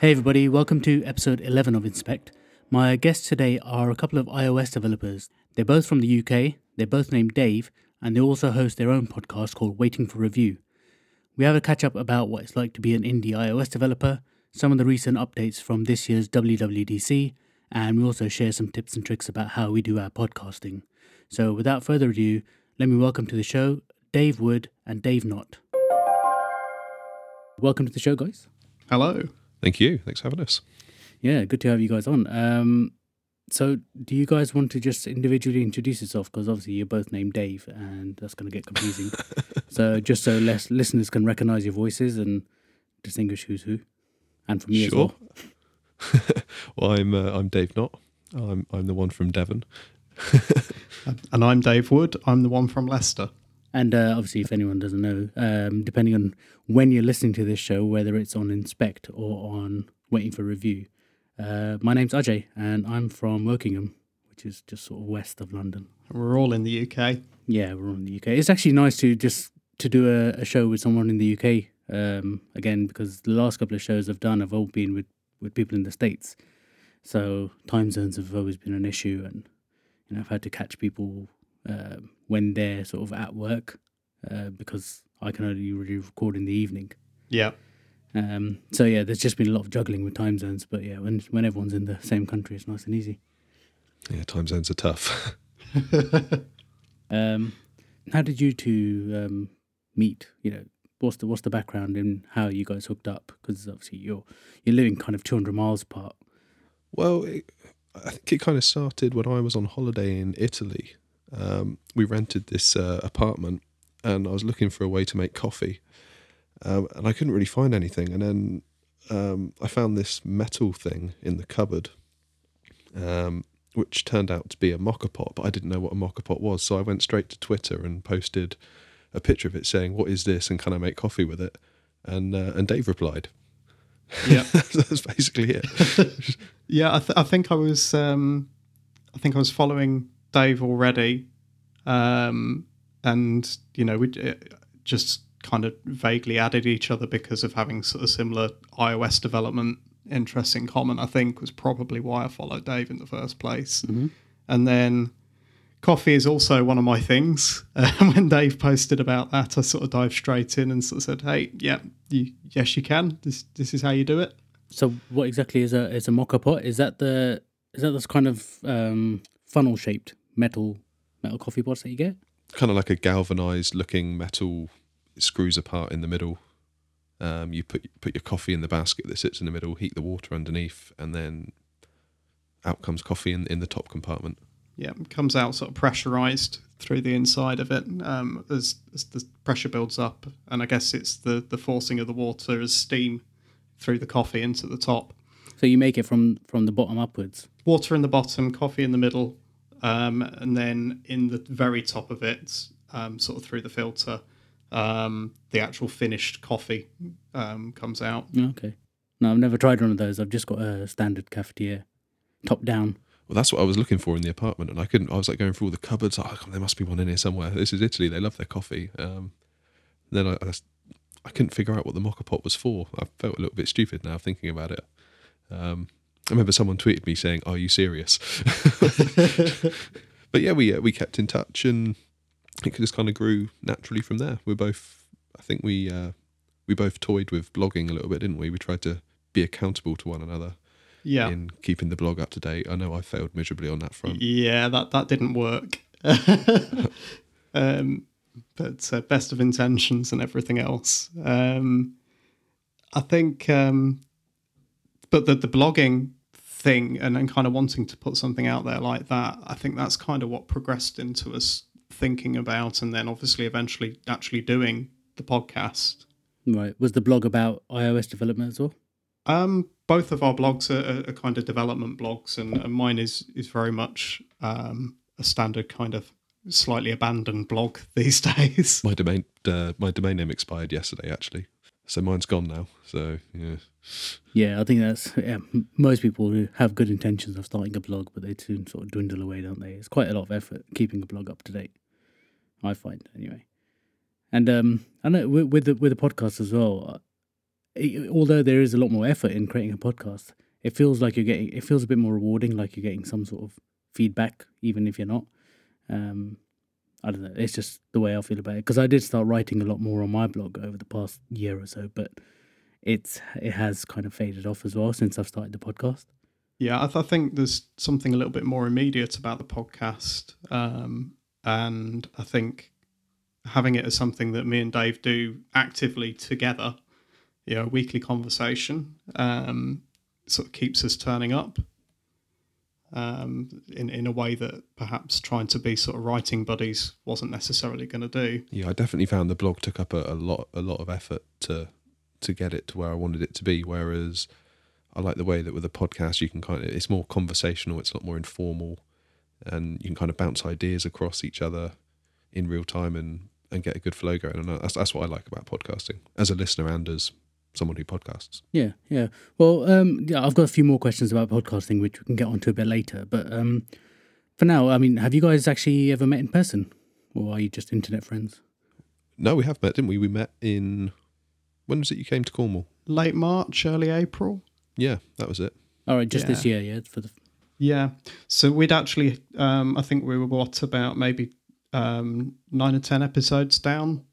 Hey everybody, welcome to episode 11 of Inspect. My guests today are a couple of iOS developers. They're both from the UK, they're both named Dave, and they also host their own podcast called Waiting for Review. We have a catch up about what it's like to be an indie iOS developer, some of the recent updates from this year's WWDC, and we also share some tips and tricks about how we do our podcasting. So without further ado, let me welcome to the show Dave Wood and Dave Knott. Welcome to the show, guys. Hello. Thank you. Thanks for having us. Yeah, good to have you guys on. Um, so, do you guys want to just individually introduce yourself? Because obviously you're both named Dave, and that's going to get confusing. so, just so less listeners can recognize your voices and distinguish who's who, and from you Sure. as well. well, I'm uh, I'm Dave Knott. I'm I'm the one from Devon. And I'm Dave Wood. I'm the one from Leicester. And uh, obviously, if anyone doesn't know, um, depending on when you're listening to this show, whether it's on Inspect or on Waiting for Review, uh, my name's Ajay, and I'm from Wokingham, which is just sort of west of London. We're all in the UK. Yeah, we're all in the UK. It's actually nice to just to do a, a show with someone in the UK um, again because the last couple of shows I've done have all been with with people in the states. So time zones have always been an issue, and you know I've had to catch people uh, when they're sort of at work uh, because I can only really record in the evening. Yeah. Um, so yeah, there's just been a lot of juggling with time zones. But yeah, when when everyone's in the same country, it's nice and easy. Yeah, time zones are tough. Um, how did you two um, meet? You know, what's the what's the background in how you guys hooked up? Because obviously you're you're living kind of 200 miles apart. well, it, I think it kind of started when I was on holiday in Italy. Um, we rented this uh, apartment, and I was looking for a way to make coffee, um, and I couldn't really find anything. And then um, I found this metal thing in the cupboard, um, which turned out to be a moka pot, but I didn't know what a moka pot was. So I went straight to Twitter and posted a picture of it saying, "What is this?" and can I make coffee with it? And uh, and Dave replied. Yeah. That's basically it. yeah. I, th- I think I was. Um, I think I was following Dave already, um, and you know we uh, just kind of vaguely added each other because of having sort of similar iOS development interests in common. I think was probably why I followed Dave in the first place, and then. Coffee is also one of my things. Uh, when Dave posted about that, I sort of dived straight in and sort of said, "Hey, yeah, you, yes, you can. This this is how you do it." So what exactly is a is a moka pot? Is that the is that this kind of um, funnel shaped metal metal coffee pots that you get? kind of like a galvanized looking metal screws apart in the middle um, you put put your coffee in the basket that sits in the middle heat the water underneath and then out comes coffee in, in the top compartment Yeah, it comes out sort of pressurized through the inside of it um, as, as the pressure builds up, and I guess it's the the forcing of the water as steam through the coffee into the top. So you make it from from the bottom upwards. Water in the bottom, coffee in the middle, um, and then in the very top of it, um, sort of through the filter, um, the actual finished coffee um, comes out. Okay. No, I've never tried one of those. I've just got a standard cafetiere, top down. well that's what i was looking for in the apartment and i couldn't i was like going through all the cupboards like, oh, there must be one in here somewhere this is italy they love their coffee um, then I, couldn't figure out what the moka pot was for i felt a little bit stupid now thinking about it um, I remember someone tweeted me saying, "Are you serious?" but yeah, we uh, we kept in touch, and it just kind of grew naturally from there. We're both, I think we uh, we both toyed with blogging a little bit, didn't we? We tried to be accountable to one another Yeah, in keeping the blog up to date. I know I failed miserably on that front. Yeah, that that didn't work. um, but uh, best of intentions and everything else. Um, I think, um, but the the blogging thing and then kind of wanting to put something out there like that, I think that's kind of what progressed into us thinking about, and then obviously eventually actually doing the podcast. Right. Was the blog about iOS development as well? Um, both of our blogs are, are, are kind of development blogs, and, and mine is is very much um, a standard kind of slightly abandoned blog these days. My domain uh, my domain name expired yesterday, actually, so mine's gone now. So yeah, Yeah, I think that's yeah. Most people who have good intentions of starting a blog, but they soon sort of dwindle away, don't they? It's quite a lot of effort keeping a blog up to date. I find anyway. And um, I know with, with the with the podcast as well. it, although there is a lot more effort in creating a podcast, it feels like you're getting. It feels a bit more rewarding, like you're getting some sort of feedback, even if you're not. Um, I don't know. It's just the way I feel about it because I did start writing a lot more on my blog over the past year or so, but it's it has kind of faded off as well since I've started the podcast. Yeah, I, th- I think there's something a little bit more immediate about the podcast, um, and I think having it as something that me and Dave do actively together, you know, a weekly conversation, um, sort of keeps us turning up um, in in a way that perhaps trying to be sort of writing buddies wasn't necessarily going to do. Yeah, I definitely found the blog took up a, a lot a lot of effort to to get it to where I wanted it to be. Whereas I like the way that with a podcast you can kind of it's more conversational, it's a lot more informal, and you can kind of bounce ideas across each other in real time and and get a good flow going. And that's that's what I like about podcasting as a listener and as someone who podcasts. Yeah, yeah. Well, um, yeah, I've got a few more questions about podcasting, which we can get onto a bit later. But um, for now, I mean, have you guys actually ever met in person, or are you just internet friends? No, we have met, didn't we? We met in when was it you came to Cornwall? Late March, early April. Yeah, that was it. All right, just this year, yeah. For the Yeah. So we'd actually, um, I think we were what about maybe um, nine or ten episodes down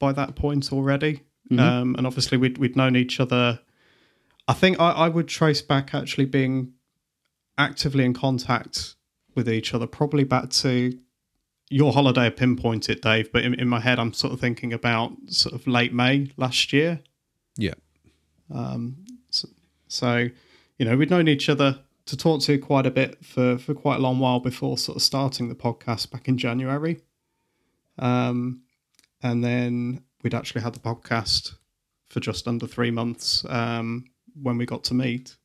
by that point already. Mhm. Um, and obviously we'd we'd known each other. I think I, I would trace back actually being actively in contact with each other, probably back to your holiday pinpoint it, Dave. But in, in my head, I'm sort of thinking about sort of late May last year. Yeah. Um, so, so, you know, we'd known each other to talk to quite a bit for, for quite a long while before sort of starting the podcast back in January. Um, and then we'd actually had the podcast for just under three months um, when we got to meet.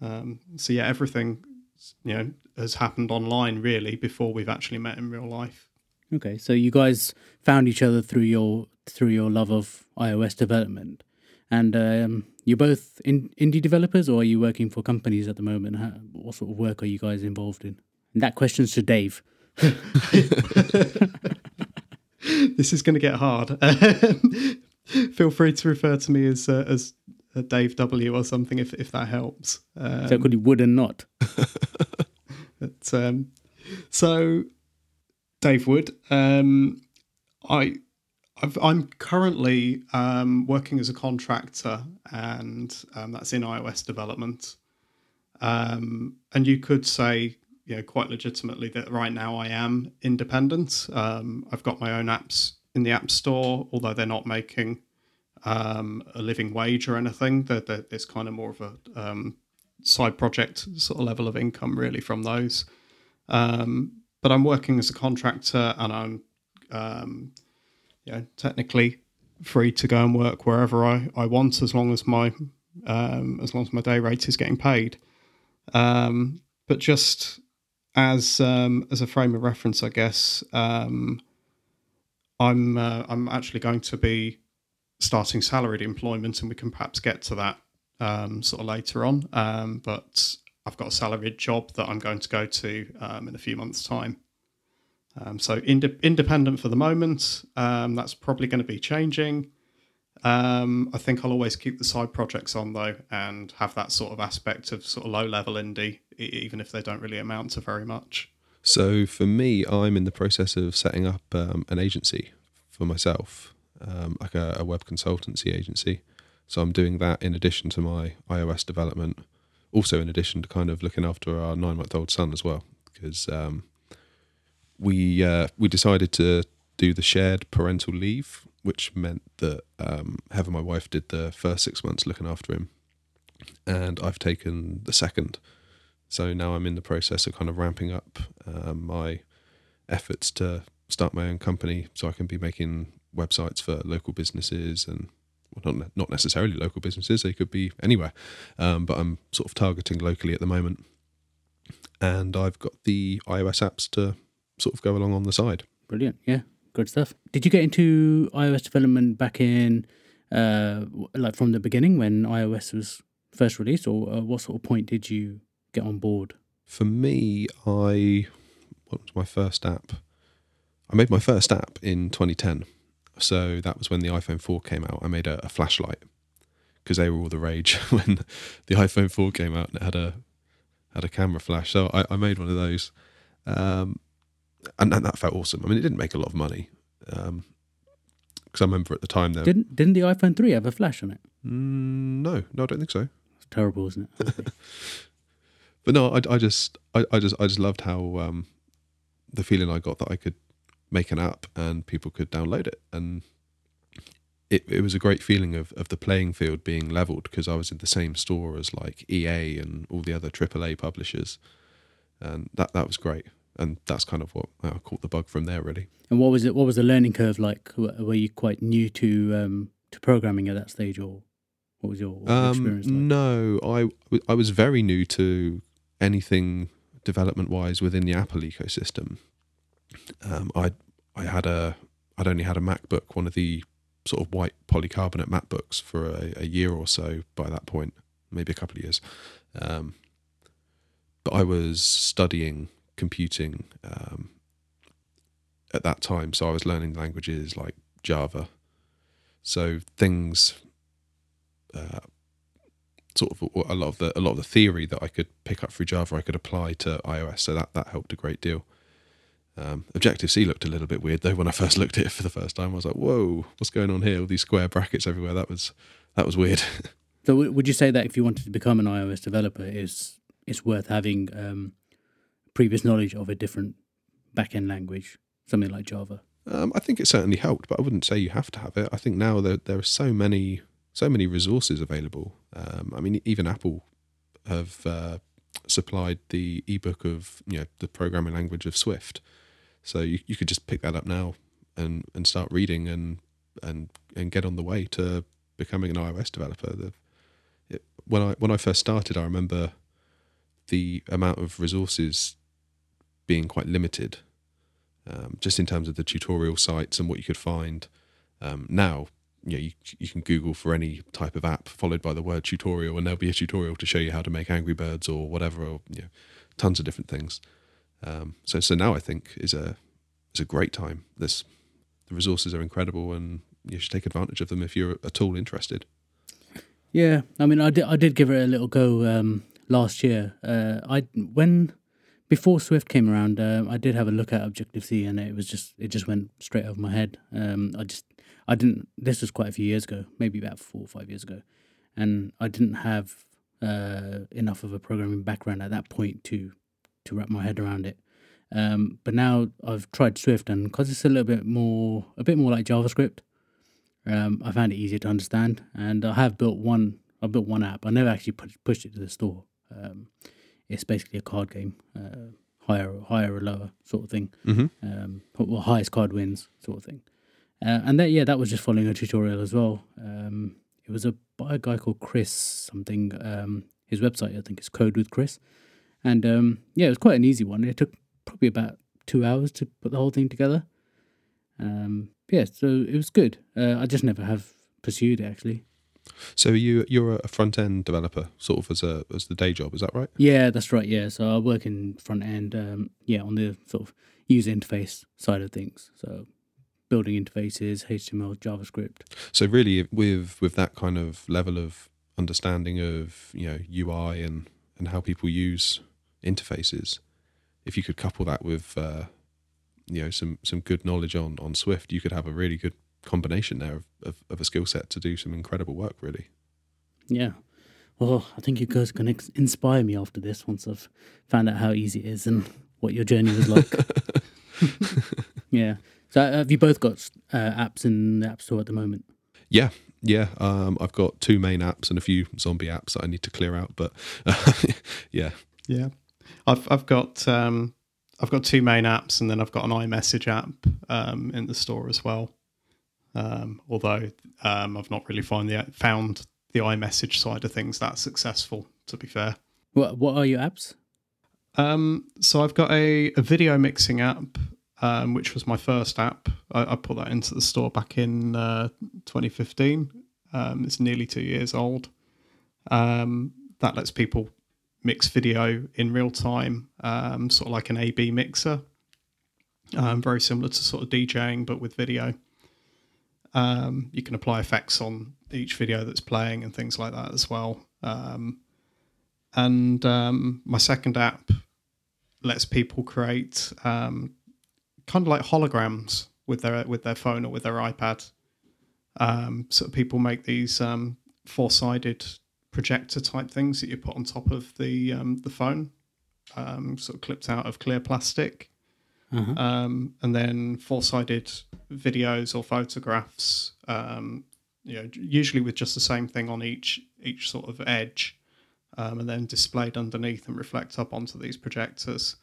Um, so yeah, everything you know has happened online really before we've actually met in real life. okay, so you guys found each other through your through your love of iOS development, and um, you're both in, indie developers, or are you working for companies at the moment? How, what sort of work are you guys involved in? And that question's to Dave. this is going to get hard. Feel free to refer to me as uh, as uh, Dave W or something if if that helps. Um, So could you would and not? But, um, so, Dave Wood, um, I, I've, I'm currently um, working as a contractor, and um, that's in iOS development. Um, and you could say, you know, quite legitimately that right now I am independent. Um, I've got my own apps in the App Store, although they're not making um, a living wage or anything. They're, it's kind of more of a um, side project sort of level of income really from those. Um, but I'm working as a contractor and I'm, um, you know, technically free to go and work wherever I, I want as long as my um, as long as my day rate is getting paid. Um, but just as um, as a frame of reference, I guess um, I'm uh, I'm actually going to be starting salaried employment, and we can perhaps get to that um, sort of later on. Um, but I've got a salaried job that I'm going to go to um, in a few months' time. Um, so inde- independent for the moment. That's probably going to be changing. I think I'll always keep the side projects on though, and have that sort of aspect of sort of low level indie, even if they don't really amount to very much. So for me, I'm in the process of setting up um, an agency for myself, um, like a, a web consultancy agency. So I'm doing that in addition to my iOS development, also in addition to kind of looking after our nine month old son as well, because um, we uh, we decided to do the shared parental leave, which meant that um, Heather, my wife, did the first six months looking after him, and I've taken the second. So now I'm in the process of kind of ramping up um, my efforts to start my own company, so I can be making websites for local businesses and well, not not necessarily local businesses. They could be anywhere, um, but I'm sort of targeting locally at the moment. And I've got the iOS apps to sort of go along on the side. Brilliant. Yeah, good stuff. Did you get into iOS development back in, uh, like from the beginning when iOS was first released, or uh, what sort of point did you get on board? For me, I what was my first app? I made my first app in 2010. So that was when the iPhone 4 came out. I made a, a flashlight, because they were all the rage when the iPhone 4 came out and it had a had a camera flash. So I, I made one of those, um, and, and that felt awesome. I mean, it didn't make a lot of money because um, I remember at the time there. Didn't didn't the iPhone three have a flash on it? Mm, no, no, I don't think so. It's terrible, isn't it? but no, I, I just, I, I just, I just loved how um, the feeling I got that I could make an app and people could download it, and it, it was a great feeling of, of the playing field being leveled because I was in the same store as like EA and all the other AAA publishers, and that that was great. And that's kind of what I caught the bug from there, really. And what was it? What was the learning curve like? Were you quite new to um, to programming at that stage, or what was your Um, experience like? no, I I was very new to anything development wise within the Apple ecosystem. Um, I I had a I'd only had a MacBook, one of the sort of white polycarbonate MacBooks for a, a year or so by that point, maybe a couple of years. Um, but I was studying computing um, at that time, so I was learning languages like Java. So things, uh, sort of a lot of the a lot of the theory that I could pick up through Java, I could apply to iOS. So that that helped a great deal. Um, Objective C looked a little bit weird though when I first looked at it for the first time. I was like, "Whoa, what's going on here? All these square brackets everywhere." That was that was weird. So would you say that if you wanted to become an iOS developer, is it's worth having um, previous knowledge of a different backend language, something like Java? Um, I think it certainly helped, but I wouldn't say you have to have it. I think now there there are so many so many resources available. Um, I mean, even Apple have uh, supplied the ebook of you know the programming language of Swift, so you you could just pick that up now and and start reading and and and get on the way to becoming an iOS developer. The, it, when I when I first started, I remember the amount of resources being quite limited um, just in terms of the tutorial sites and what you could find. Um, now, you, you you can Google for any type of app followed by the word tutorial, and there'll be a tutorial to show you how to make Angry Birds or whatever, or you know, tons of different things. Um, so so now I think is a is a great time. This the resources are incredible, and you should take advantage of them if you're at all interested. Yeah, I mean, I did I did give it a little go um, last year. Uh, I when before Swift came around, uh, I did have a look at Objective C, and it was just it just went straight over my head. Um, I just I didn't. This was quite a few years ago, maybe about four or five years ago, and I didn't have uh, enough of a programming background at that point to to wrap my head around it. Um, but now I've tried Swift, and because it's a little bit more a bit more like JavaScript, um, I found it easier to understand, and I have built one. I built one app. I never actually pu- pushed it to the store. Um, it's basically a card game, uh, higher, higher or lower sort of thing. Mm-hmm. Um, well, highest card wins sort of thing. Uh, and that, yeah, that was just following a tutorial as well. Um, it was a by a guy called Chris something. Um, his website, I think, is Code with Chris, and um, yeah, it was quite an easy one. It took probably about two hours to put the whole thing together. Um, yeah, so it was good. Uh, I just never have pursued it actually. So you you're a front end developer, sort of as a as the day job, is that right? Yeah, that's right. Yeah, so I work in front end. Um, yeah, on the sort of user interface side of things. So building interfaces, HTML, JavaScript. So really, with with that kind of level of understanding of you know UI and and how people use interfaces, if you could couple that with uh, you know some some good knowledge on on Swift, you could have a really good combination there of, of, of a skill set to do some incredible work. Really. Yeah. Well, I think you guys can ex- inspire me after this once I've found out how easy it is and what your journey was like. yeah. So uh, have you both got uh, apps in the App Store at the moment? Yeah, yeah. Um, I've got two main apps and a few zombie apps that I need to clear out. But yeah, Yeah, I've I've got um, I've got two main apps, and then I've got an iMessage app um, in the store as well. Um, although um, I've not really find the found the iMessage side of things that successful. To be fair, What What are your apps? um, so I've got a, a video mixing app, um, which was my first app. I, I put that into the store back in uh, 2015. Um, it's nearly two years old. Um, that lets people mix video in real time, um, sort of like an A/B mixer. Um, very similar to sort of DJing, but with video. Um, you can apply effects on each video that's playing and things like that as well. Um, and um, my second app lets people create um, kind of like holograms with their with their phone or with their iPad. Um, so people make these um, four sided projector type things that you put on top of the the phone, sort of clipped out of clear plastic, Uh-huh. um, and then four sided videos or photographs. Um, you know, usually with just the same thing on each each sort of edge, um, and then displayed underneath and reflect up onto these projectors.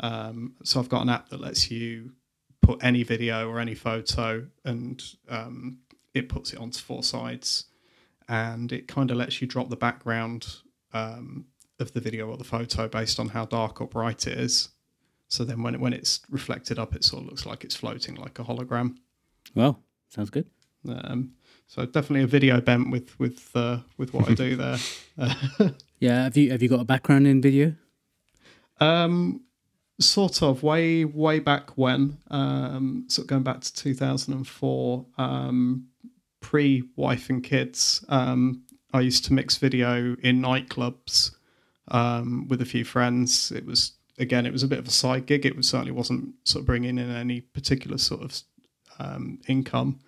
Um, so I've got an app that lets you put any video or any photo, and um, it puts it onto four sides, and it kind of lets you drop the background um, of the video or the photo based on how dark or bright it is. So then when it, when it's reflected up, it sort of looks like it's floating like a hologram. Well, sounds good. Um, so definitely a video bent with with uh, with what I do there. Yeah, have you have you got a background in video? Um, sort of way way back when, um, sort of going back to two thousand and four, um, pre wife and kids. Um, I used to mix video in nightclubs um, with a few friends. It was again, it was a bit of a side gig. It was, certainly wasn't sort of bringing in any particular sort of um, income,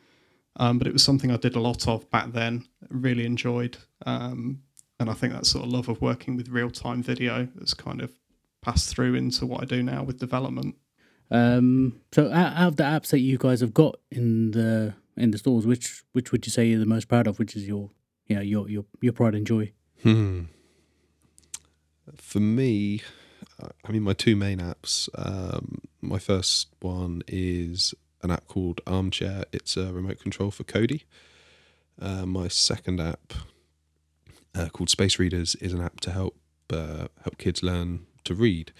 um, but it was something I did a lot of back then. Really enjoyed, um, and I think that sort of love of working with real time video has kind of passed through into what I do now with development. Um, so out, out of the apps that you guys have got in the in the stores, which which would you say you're the most proud of? Which is your you know your your your pride and joy? Hmm. For me, I mean, my two main apps. Um, my first one is an app called Armchair. It's a remote control for Kodi. Uh, my second app, uh, called Space Readers, is an app to help uh, help kids learn to read.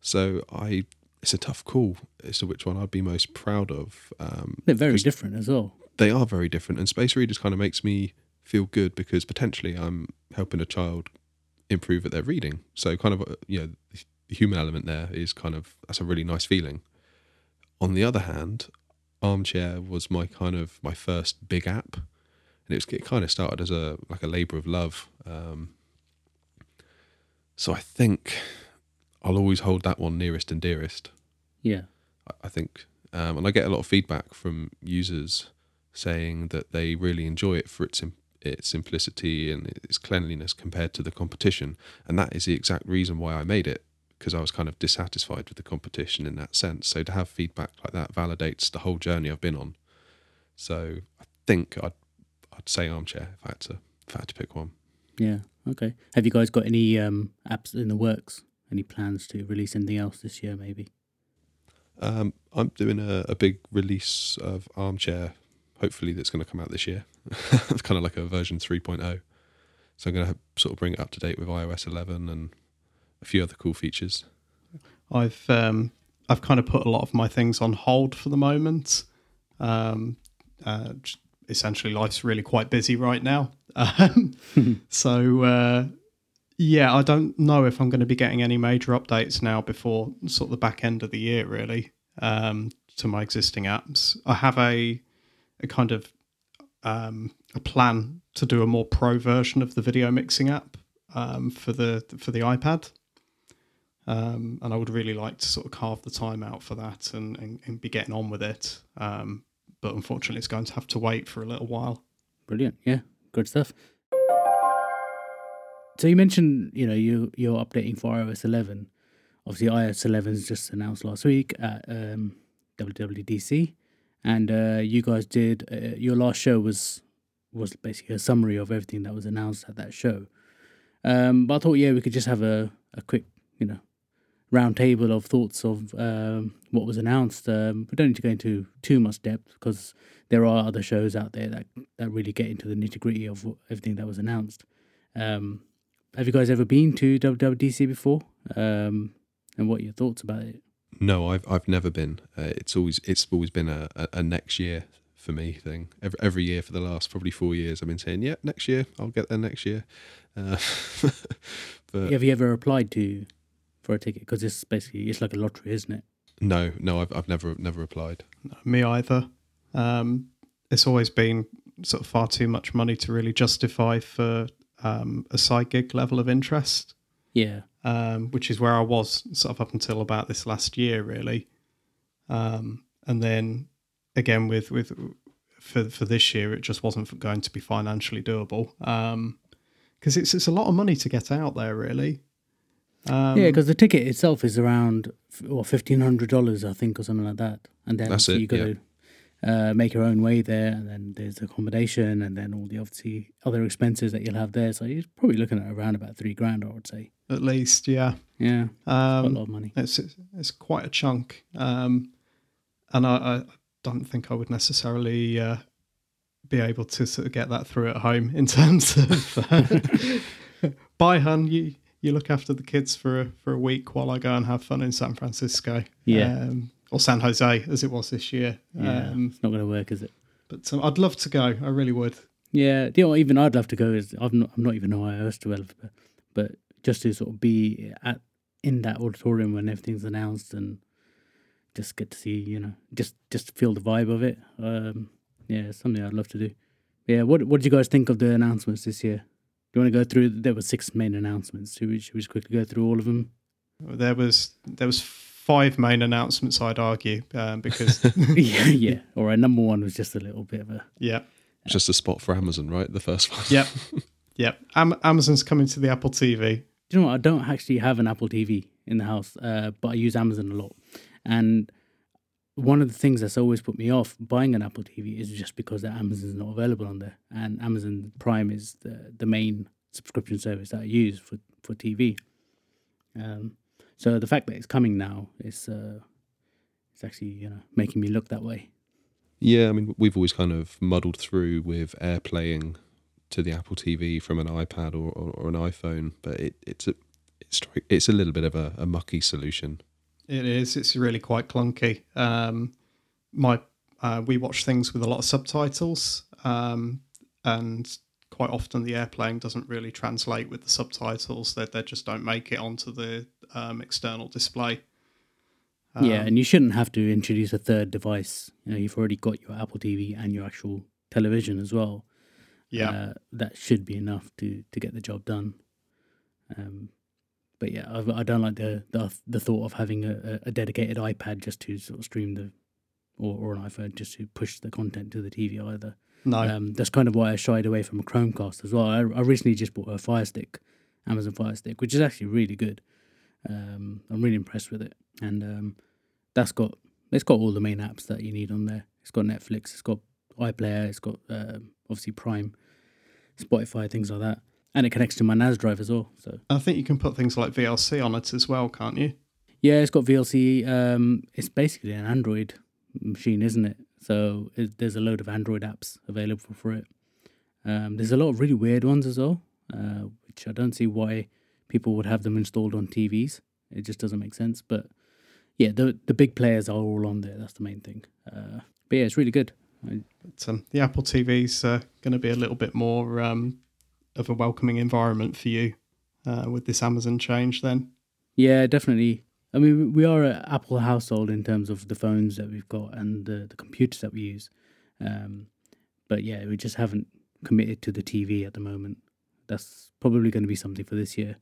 So I, it's a tough call as to which one I'd be most proud of. Um, They're very different as well. they are very different and space readers kind of makes me feel good because potentially i'm helping a child improve at their reading so kind of uh, you know human element there is kind of that's a really nice feeling. On the other hand armchair was my kind of my first big app. And it, was, it kind of started as a like a labor of love. Um, so i think i'll always hold that one nearest and dearest. Yeah. I- I think, um, and I get a lot of feedback from users saying that they really enjoy it for its its simplicity and its cleanliness compared to the competition, and that is the exact reason why I made it because I was kind of dissatisfied with the competition in that sense. So to have feedback like that validates the whole journey I've been on. So I think I'd I'd say armchair if I had to if I had to pick one. Yeah. Okay. Have you guys got any um, apps in the works? Any plans to release anything else this year? Maybe. Um, I'm doing a, a big release of Armchair, hopefully that's going to come out this year. it's kind of like a version 3.0. So I'm going to sort of bring it up to date with iOS 11 and a few other cool features. I've um, I've kind of put a lot of my things on hold for the moment. Um, uh, essentially, life's really quite busy right now. Um, so uh, yeah, I don't know if I'm going to be getting any major updates now before sort of the back end of the year, really, um, to my existing apps. I have a a kind of um, a plan to do a more pro version of the video mixing app um, for the for the iPad. Um, and I would really like to sort of carve the time out for that and, and, and be getting on with it. Um, but unfortunately, it's going to have to wait for a little while. Brilliant. Yeah. Good stuff. So you mentioned, you know, you you're updating for iOS 11. Obviously, iOS 11 is just announced last week at um, WWDC, and uh, you guys did uh, your last show was was basically a summary of everything that was announced at that show. Um, but I thought, yeah, we could just have a, a quick, you know, round table of thoughts of um, what was announced. Um, we don't need to go into too much depth because there are other shows out there that that really get into the nitty gritty of everything that was announced. Um, have you guys ever been to WWDC before? Um, and what are your thoughts about it? No, I've I've never been. Uh, it's always it's always been a, a, a next year for me thing. Every every year for the last probably four years, I've been saying, yeah, next year I'll get there next year. Uh, but Have you ever applied to for a ticket? Because it's basically it's like a lottery, isn't it? no, no, I've I've never never applied. No, me either. Um, it's always been sort of far too much money to really justify for um, a side gig level of interest, Yeah. um, which is where I was sort of up until about this last year, really. Um, and then again with with for for this year, it just wasn't going to be financially doable because it's it's a lot of money to get out there, really. Um, yeah, because the ticket itself is around or fifteen hundred dollars, I think, or something like that. And then That's it, you got yeah. to uh, make your own way there, and then there's accommodation, and then all the obviously other expenses that you'll have there. So you're probably looking at around about three grand, I would say. at least, yeah. Yeah, quite a Um, lot of money. It's it's, it's quite a chunk, um, and I, I don't think I would necessarily uh, be able to sort of get that through at home in terms of. Uh, Bye, hun. You you look after the kids for a, for a week while I go and have fun in San Francisco. Yeah. um, or San Jose as it was this year. Yeah, Um, it's not going to work, is it? but um, I'd love to go. I really would. Yeah, you know, even I'd love to go. Is I'm not, I'm not even an iOS developer, but just to sort of be at in that auditorium when everything's announced and just get to see, you know, just just feel the vibe of it. Um, yeah, it's something I'd love to do. Yeah, what what did you guys think of the announcements this year? Do you want to go through? There were six main announcements. Should we, should we just quickly go through all of them? There was there was five main announcements. I'd argue um, because yeah, yeah. All right, number one was just a little bit of a yeah. Just a spot for Amazon, right? The first one. Yep. yep. Am- Amazon's coming to the Apple TV. Do you know what? I don't actually have an Apple TV in the house, uh, but I use Amazon a lot. And one of the things that's always put me off buying an Apple TV is just because that Amazon's not available on there. And Amazon Prime is the, the main subscription service that I use for, for TV. Um, so the fact that it's coming now is uh, it's actually you know making me look that way. Yeah, I mean, we've always kind of muddled through with AirPlaying to the Apple TV from an iPad or, or, or an iPhone, but it, it's a it's it's a little bit of a, a mucky solution. It is. It's really quite clunky. Um, my uh, we watch things with a lot of subtitles, um, and quite often the airplaying doesn't really translate with the subtitles. They they just don't make it onto the um, external display. yeah, and you shouldn't have to introduce a third device. You know, you've already got your Apple TV and your actual television as well. Yeah. uh, that should be enough to to get the job done. Um, but yeah, I, I don't like the, the the thought of having a, a dedicated iPad just to sort of stream the, or, or an iPhone just to push the content to the TV either. no. Um, that's kind of why I shied away from a Chromecast as well. I, I recently just bought a Fire Stick, Amazon Fire Stick, which is actually really good. Um, I'm really impressed with it, and um, that's got it's got all the main apps that you need on there. It's got Netflix, it's got iPlayer, it's got um, obviously Prime, Spotify, things like that, and it connects to my NAS drive as well. So I think you can put things like VLC on it as well, can't you? yeah, it's got VLC. Um, it's basically an Android machine, isn't it? So it, there's a load of Android apps available for it. Um, there's a lot of really weird ones as well, uh, which I don't see why people would have them installed on TVs. It just doesn't make sense. But yeah, the the big players are all on there. That's the main thing. Uh, but yeah, it's really good. But um, the Apple TV's uh, going to be a little bit more um, of a welcoming environment for you uh, with this Amazon change. Then, Yeah, definitely. I mean, we are an Apple household in terms of the phones that we've got and the, the computers that we use. Um, but yeah, we just haven't committed to the TV at the moment. That's probably going to be something for this year.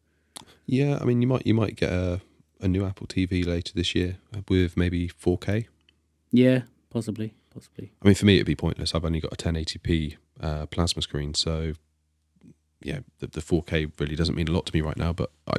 Yeah, I mean, you might you might get a, a new Apple TV later this year with maybe 4K. Yeah, possibly, possibly. I mean, for me, it'd be pointless. I've only got a 1080p uh, plasma screen, so yeah, the, the 4K really doesn't mean a lot to me right now. But I,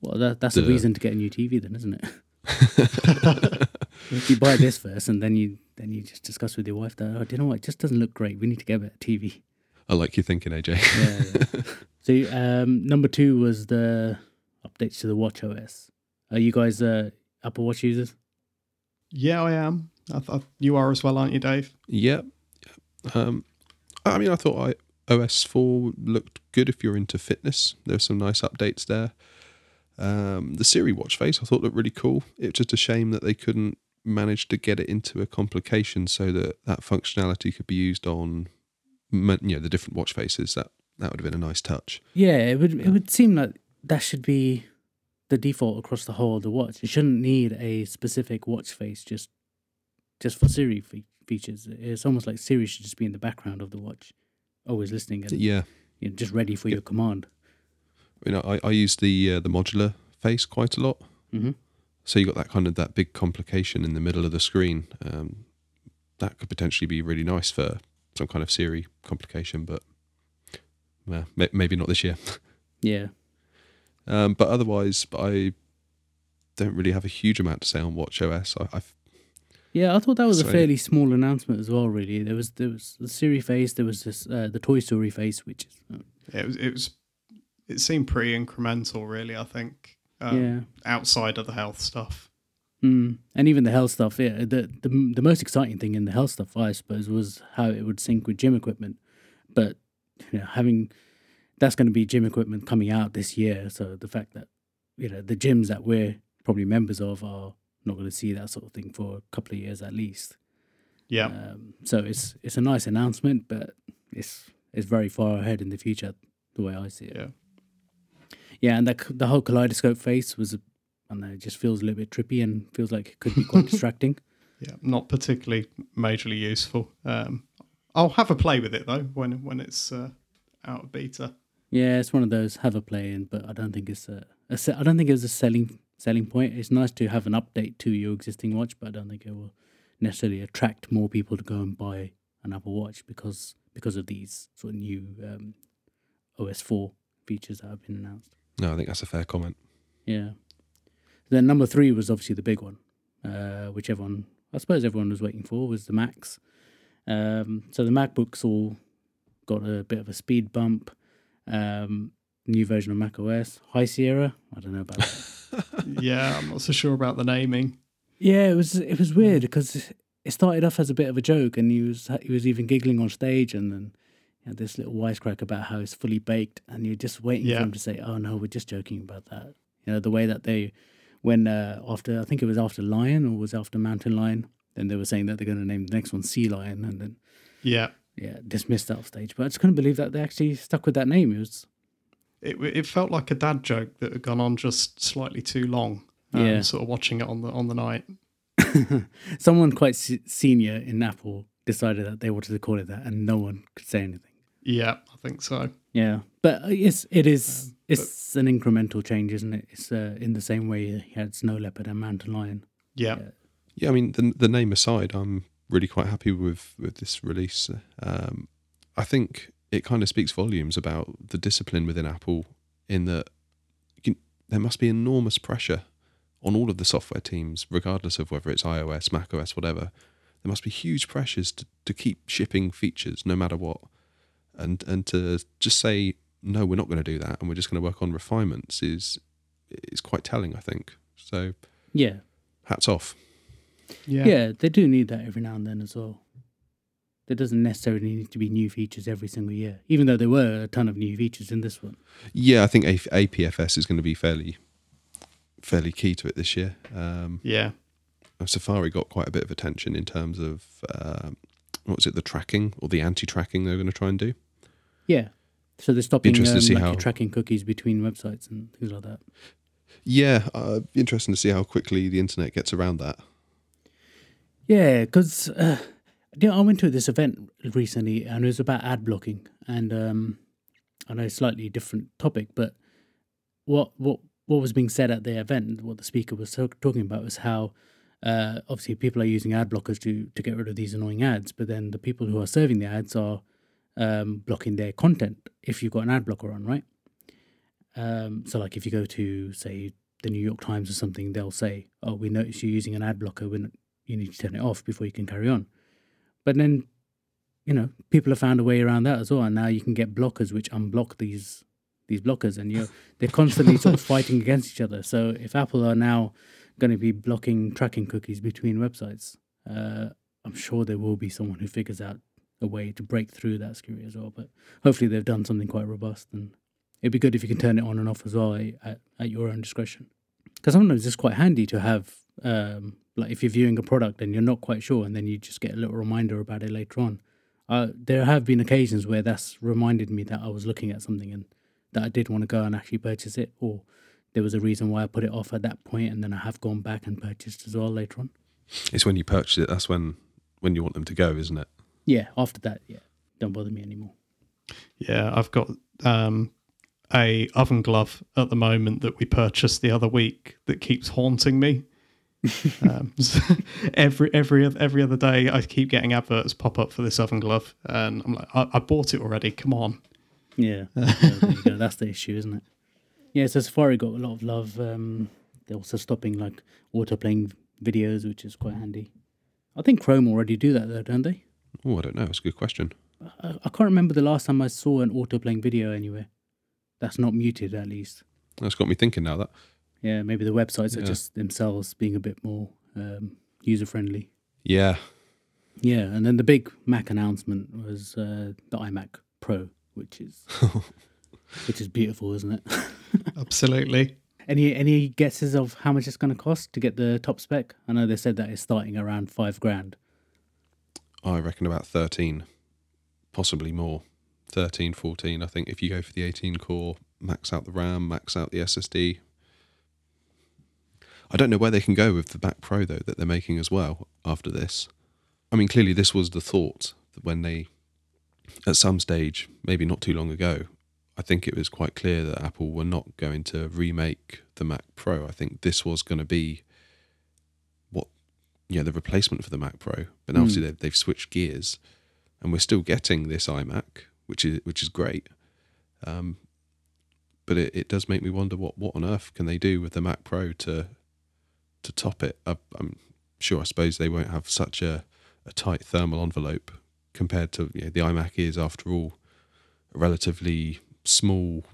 Well, that, that's a reason to get a new TV, then, isn't it? if you buy this first, and then you then you just discuss with your wife that oh, do you know what? It just doesn't look great. We need to get a better TV. I like your thinking, AJ. Yeah. yeah. so um, number two was the updates to the Watch OS. Are you guys uh, Apple Watch users? yeah, I am. I th- you are as well, aren't you, Dave? Yeah. Um, I mean, I thought I, OS 4 looked good if you're into fitness. There's some nice updates there. Um, the Siri watch face I thought looked really cool. It's just a shame that they couldn't manage to get it into a complication so that that functionality could be used on you know, the different watch faces. That that would have been a nice touch. Yeah, it would. It would seem like that should be the default across the whole of the watch. You shouldn't need a specific watch face just just for Siri features. It's almost like Siri should just be in the background of the watch, always listening and Yeah, you know, just ready for your command. you know, I, I use the uh, the modular face quite a lot. hmm So you got that kind of that big complication in the middle of the screen. Um, that could potentially be really nice for some kind of Siri complication, but well, may, maybe not this year. Yeah, Um, but otherwise, I don't really have a huge amount to say on Watch OS. I, I've, yeah. I thought that was a fairly small announcement as well. Really, there was there was the Siri face, there was this uh, the Toy Story face, which is uh, Yeah, it was. It was. It seemed pretty incremental, really. I think. Um, yeah. Outside of the health stuff. Mm. And even the health stuff, yeah. The, the the most exciting thing in the health stuff, I suppose, was how it would sync with gym equipment. But you know, having that's going to be gym equipment coming out this year, so the fact that you know the gyms that we're probably members of are not going to see that sort of thing for a couple of years at least. Yeah. Um, so it's it's a nice announcement, but it's it's very far ahead in the future, the way I see it. Yeah. Yeah, and the the whole kaleidoscope face was, I don't know, it just feels a little bit trippy and feels like it could be quite distracting. Yeah. Not particularly majorly useful. Um, I'll have a play with it though when when it's uh, out of beta. Yeah, it's one of those have a play in, but I don't think it's a, a I don't think it's a selling selling point. It's nice to have an update to your existing watch, but I don't think it will necessarily attract more people to go and buy an Apple Watch because because of these sort of new um, OS four features that have been announced. no, I think that's a fair comment. Yeah. Then number three was obviously the big one, uh, which everyone, I suppose everyone was waiting for, was the Macs. Um, so the MacBooks all got a bit of a speed bump. Um, new version of Mac OS, High Sierra. I don't know about that. Yeah, I'm not so sure about the naming. yeah, it was it was weird because it started off as a bit of a joke, and he was he was even giggling on stage, and then you know, this little wisecrack about how it's fully baked, and you're just waiting Yeah. for him to say, "Oh no, we're just joking about that." You know, the way that they, when uh, after I think it was after Lion or was after Mountain Lion, then they were saying that they're going to name the next one Sea Lion, and then Yeah. yeah, dismissed that off stage. But I just couldn't believe that they actually stuck with that name. It was It it felt like a dad joke that had gone on just slightly too long. Um, Yeah. Sort of watching it on the on the night. someone quite se- senior in Apple decided that they wanted to call it that, and no one could say anything. Yeah, I think so. Yeah, but uh, it's it is it's an incremental change, isn't it? It's uh, in the same way he had Snow Leopard and Mountain Lion. Yeah. Yeah. Yeah, I mean the the name aside, I'm really quite happy with with this release. Um, I think it kind of speaks volumes about the discipline within Apple, in that you, there must be enormous pressure on all of the software teams, regardless of whether it's iOS, macOS, whatever. There must be huge pressures to, to keep shipping features no matter what, and and to just say no, we're not going to do that, and we're just going to work on refinements is is quite telling. I think so. Yeah, Hats off. Yeah. yeah, they do need that every now and then as well. There doesn't necessarily need to be new features every single year, even though there were a ton of new features in this one. Yeah, I think APFS is going to be fairly fairly key to it this year. Um, Yeah. Safari got quite a bit of attention in terms of um, what was it, the tracking or the anti-tracking they're going to try and do. Yeah, so they're stopping um, Interesting to see like how- your tracking cookies between websites and things like that. Yeah, uh, interesting to see how quickly the internet gets around that. Yeah, because uh, yeah, I went to this event recently and it was about ad blocking, and um, I know slightly different topic, but what what what was being said at the event, what the speaker was talking about was how uh, obviously people are using ad blockers to to get rid of these annoying ads, but then the people who are serving the ads are um, blocking their content if you've got an ad blocker on, right? Um, so like if you go to say the New York Times or something, they'll say, "Oh, we notice you're using an ad blocker. Not, you need to turn it off before you can carry on. But then, you know, people have found a way around that as well, and now you can get blockers which unblock these these blockers, and you're they're constantly sort of fighting against each other. So if Apple are now going to be blocking tracking cookies between websites, uh, I'm sure there will be someone who figures out a way to break through that security as well. But hopefully, they've done something quite robust, and it'd be good if you can turn it on and off as well eh, at, at your own discretion. Because sometimes it's quite handy to have um, like if you're viewing a product and you're not quite sure, and then you just get a little reminder about it later on. Uh, there have been occasions where that's reminded me that I was looking at something and that I did want to go and actually purchase it, or there was a reason why I put it off at that point, and then I have gone back and purchased as well later on. It's when you purchase it. That's when when you want them to go, isn't it? Yeah, after that, yeah, don't bother me anymore. Yeah, I've got um, a oven glove at the moment that we purchased the other week that keeps haunting me. Um, so every every every other day, I keep getting adverts pop up for this oven glove, and I'm like, I, I bought it already. Come on. Yeah, yeah there you go. That's the issue, isn't it? Yeah, so Safari got a lot of love. Um, they're also stopping like auto playing videos, which is quite handy. I think Chrome already do that though, don't they? Oh, I don't know. It's a good question. I, I can't remember the last time I saw an auto playing video anywhere. That's not muted, at least. That's got me thinking now. That Yeah, maybe the websites are just themselves being a bit more um, user friendly. yeah, Yeah, and then the big Mac announcement was uh, the iMac Pro, which is which is beautiful, isn't it? Absolutely. any any guesses of how much it's going to cost to get the top spec? I know they said that it's starting around five grand. I reckon about thirteen, possibly more. 13, 14. I think if you go for the 18 core, max out the RAM, max out the SSD. I don't know where they can go with the Mac Pro though that they're making as well after this. I mean, clearly this was the thought that when they, at some stage, maybe not too long ago, I think it was quite clear that Apple were not going to remake the Mac Pro. I think this was going to be what, yeah, the replacement for the Mac Pro. But now obviously they've, they've switched gears, and we're still getting this iMac, which is which is great. Um, but it, it does make me wonder what, what on earth can they do with the Mac Pro to to top it. I, I'm sure I suppose they won't have such a, a tight thermal envelope compared to you know, the iMac is after all a relatively small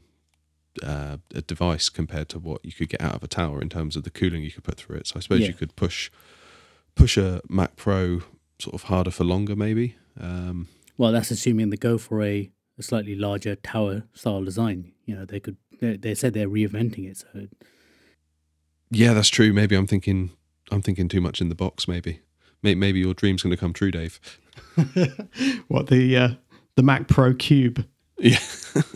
uh, a device compared to what you could get out of a tower in terms of the cooling you could put through it. So I suppose Yeah. you could push push a Mac Pro sort of harder for longer, maybe. Um, Well, that's assuming they go for a, a slightly larger tower style design. You know, they could. They, they said they're reinventing it, so yeah, that's true. Maybe I'm thinking I'm thinking too much in the box. Maybe May- maybe your dream's going to come true, Dave. What the uh, the Mac Pro Cube? Yeah,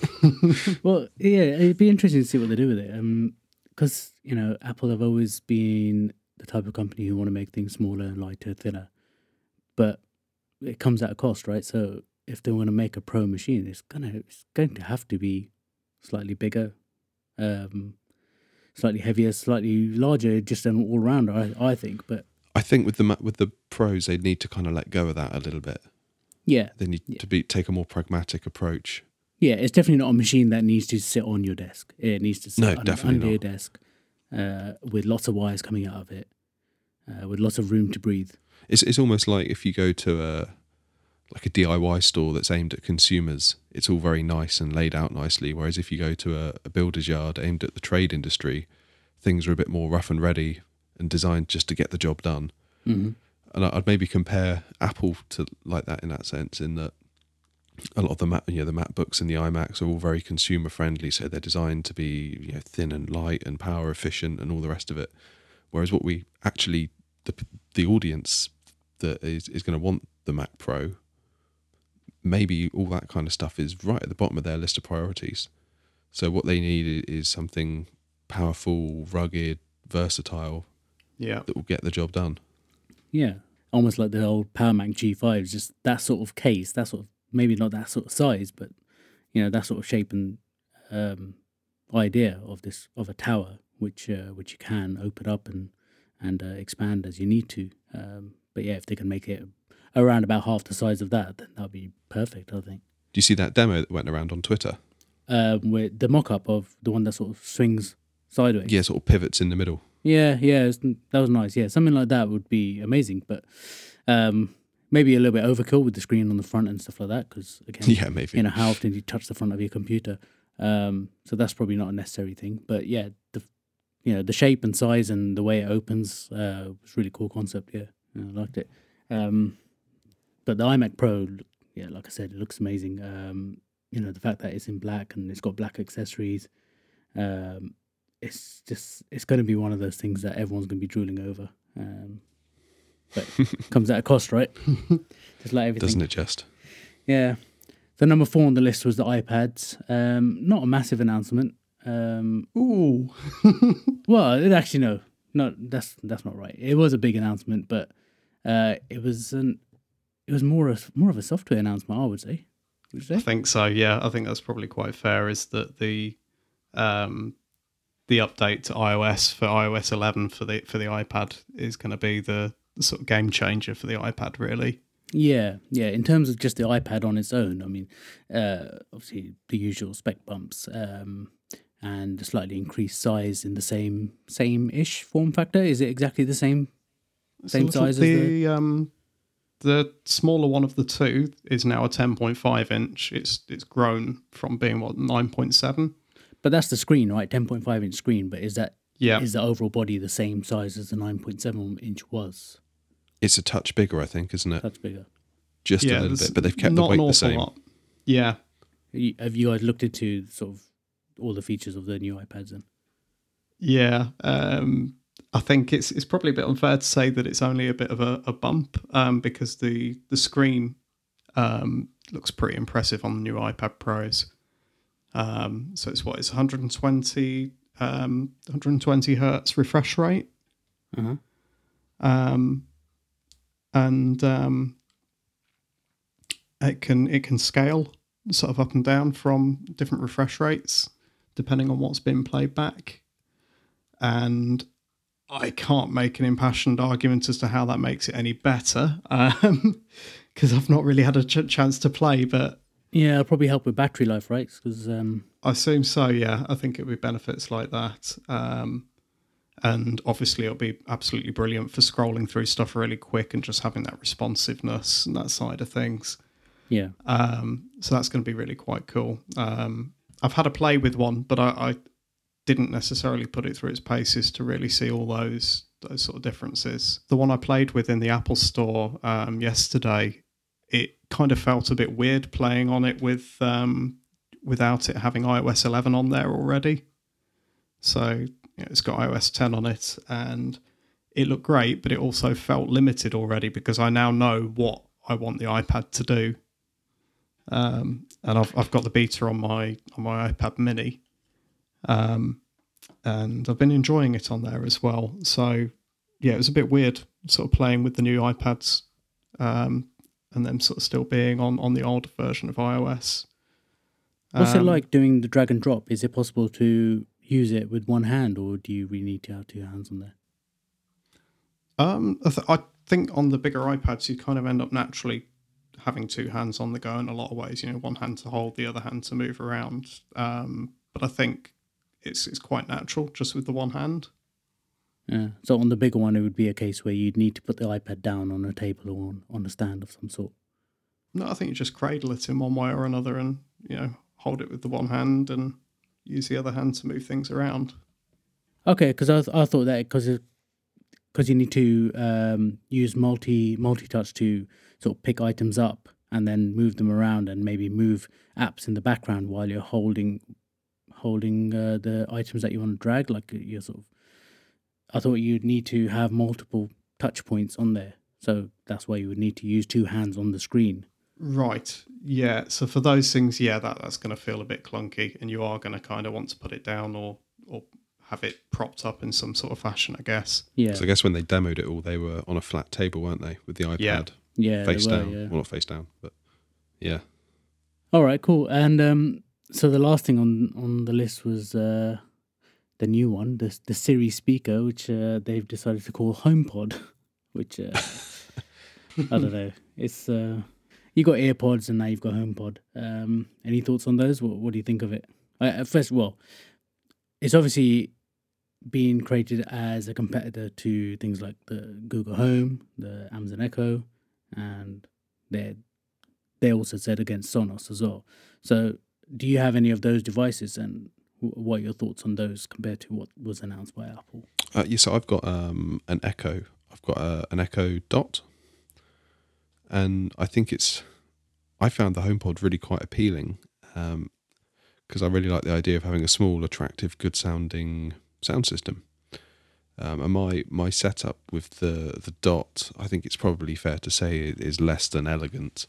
Well, yeah, it'd be interesting to see what they do with it. Um, because you know, Apple have always been the type of company who want to make things smaller, lighter, thinner, but it comes at a cost, right? So if they want to make a pro machine, it's gonna it's going to have to be slightly bigger, um, slightly heavier, slightly larger, just an all rounder. I, I think, but I think with the with the pros, they need to kind of let go of that a little bit. yeah, They need Yeah. to be take a more pragmatic approach. Yeah, it's definitely not a machine that needs to sit on your desk. It needs to sit No, un- definitely under your desk uh, with lots of wires coming out of it, uh, with lots of room to breathe. It's it's almost like if you go to a like a DIY store that's aimed at consumers, it's all very nice and laid out nicely. Whereas if you go to a, a builder's yard aimed at the trade industry, things are a bit more rough and ready and designed just to get the job done. hmm And I'd maybe compare Apple to like that in that sense, in that a lot of the Mac, you know, the MacBooks and the iMacs are all very consumer friendly, so they're designed to be you know thin and light and power efficient and all the rest of it. Whereas what we actually the the audience that is is going to want the Mac Pro, maybe all that kind of stuff is right at the bottom of their list of priorities. So what they need is something powerful, rugged, versatile Yeah. that will get the job done. Yeah, almost like the old Power Mac G5, it's just that sort of case, that sort of maybe not that sort of size, but you know that sort of shape and um, idea of this of a tower, which uh, which you can open up and and uh, expand as you need to. Um, but yeah, if they can make it around about half the size of that, then that'd be perfect. I think. Do you see that demo that went around on Twitter? Um, with the mock-up of the one that sort of swings sideways. Yeah, sort of pivots in the middle. Yeah, yeah, it's, that was nice. Yeah, something like that would be amazing, but um, maybe a little bit overkill with the screen on the front and stuff like that. Because again, Yeah, maybe. you know, how often do you touch the front of your computer? Um, so that's probably not a necessary thing. But yeah, the you know the shape and size and the way it opens uh, was really cool concept. Yeah, Yeah, I liked it. Um, but the iMac Pro, yeah, like I said, it looks amazing. Um, you know, the fact that it's in black and it's got black accessories. Um, it's just it's going to be one of those things that everyone's going to be drooling over. Um, but comes at a cost, right? just like everything. Doesn't it just? Yeah. The number four on the list was the iPads. Um, not a massive announcement. Um, Ooh. well, it actually no. No, that's that's not right. It was a big announcement, but uh, it was an it was more a, more of a software announcement, I would say. Would you I think so. Yeah, I think that's probably quite fair. Is that the um, the update to iOS for iOS 11 for the for the iPad is going to be the, the sort of game changer for the iPad, really. Yeah, yeah. In terms of just the iPad on its own, I mean, uh, obviously the usual spec bumps um, and a slightly increased size in the same same ish form factor. Is it exactly the same? Same size as the- um the smaller one of the two is now a 10.5 inch. It's it's grown from being what 9.7. But that's the screen, right? Ten point five inch screen. But is that Yeah, is the overall body the same size as the nine point seven inch was? It's a touch bigger, I think, isn't it? Touch bigger. Just yeah, a little bit, but they've kept the weight an the same. lot. Yeah, Have you guys looked into sort of all the features of the new iPads? Then Yeah, um, I think it's it's probably a bit unfair to say that it's only a bit of a, a bump um, because the the screen um, looks pretty impressive on the new iPad Pros. Um, so it's what it's 120 um, 120 hertz refresh rate, uh-huh. um, and um, it can it can scale sort of up and down from different refresh rates depending on what's been played back. And I can't make an impassioned argument as to how that makes it any better because I've not really had a ch- chance to play, but yeah, it'll probably help with battery life, right? Because um, I assume so. Yeah, I think it'll be benefits like that. Um, and obviously, it'll be absolutely brilliant for scrolling through stuff really quick and just having that responsiveness and that side of things. yeah, Um, so that's going to be really quite cool. Um, I've had a play with one, but I, I didn't necessarily put it through its paces to really see all those those sort of differences. The one I played with in the Apple Store um, yesterday, it kind of felt a bit weird playing on it with um, without it having iOS 11 on there already. So you know, it's got iOS 10 on it, and it looked great, but it also felt limited already because I now know what I want the iPad to do um, and I've I've got the beta on my on my iPad Mini, um, and I've been enjoying it on there as well. So yeah, it was a bit weird, sort of playing with the new iPads, um, and then sort of still being on on the older version of iOS. what's it Um, like doing the drag and drop? Is it possible to use it with one hand, or do you really need to have two hands on there? Um, I, th- I think on the bigger iPads, you kind of end up naturally having two hands on the go in a lot of ways. You know, one hand to hold, the other hand to move around. Um, but I think it's it's quite natural just with the one hand. Yeah. So on the bigger one, it would be a case where you'd need to put the iPad down on a table or on, on a stand of some sort. No, I think you just cradle it in one way or another, and you know, hold it with the one hand and use the other hand to move things around. Okay, because I, th- I thought that because because you need to um, use multi multi touch to sort of pick items up and then move them around and maybe move apps in the background while you're holding holding uh, the items that you want to drag. Like uh, you're sort of, I thought you'd need to have multiple touch points on there, so that's why you would need to use two hands on the screen. Right. Yeah. So for those things, yeah, that that's going to feel a bit clunky, and you are going to kind of want to put it down or or have it propped up in some sort of fashion, I guess. Yeah, So I guess when they demoed it all, they were on a flat table, weren't they, with the iPad Yeah. yeah, face were, down? yeah. Well, not face down, but yeah. All right, cool. And um, so the last thing on on the list was uh, the new one, the the Siri speaker, which uh, they've decided to call HomePod. Which uh, I don't know. It's uh, you got AirPods and now you've got HomePod. Um, any thoughts on those? What What do you think of it? Uh, first, well, it's obviously being created as a competitor to things like the Google Home, the Amazon Echo, and they they also said against Sonos as well. So, do you have any of those devices, and what are your thoughts on those compared to what was announced by Apple? Uh, yeah, so I've got um, an Echo. I've got uh, an Echo Dot, and I think it's. I found the HomePod really quite appealing because I really like the idea of having a small, attractive, good sounding sound system. Um, and my my setup with the the Dot, I think it's probably fair to say, is less than elegant.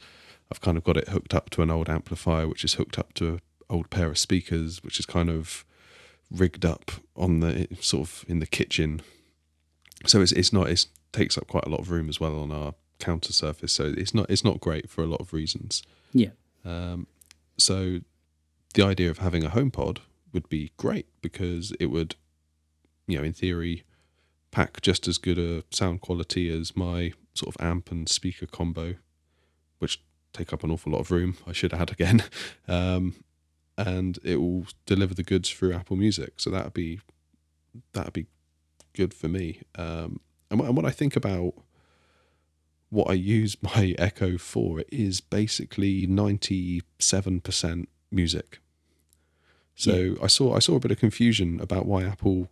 I've kind of got it hooked up to an old amplifier, which is hooked up to an old pair of speakers, which is kind of rigged up on the sort of in the kitchen so it's it's not it takes up quite a lot of room as well on our counter surface. So it's not it's not great for a lot of reasons. Yeah. Um, so the idea of having a HomePod would be great because it would, you know, in theory, pack just as good a sound quality as my sort of amp and speaker combo, which take up an awful lot of room. I should add again, um, and it will deliver the goods through Apple Music. So that'd be that'd be good for me. Um, and, and when I think about what I use my Echo for, it is basically ninety seven percent music. So Yeah. I saw I saw a bit of confusion about why Apple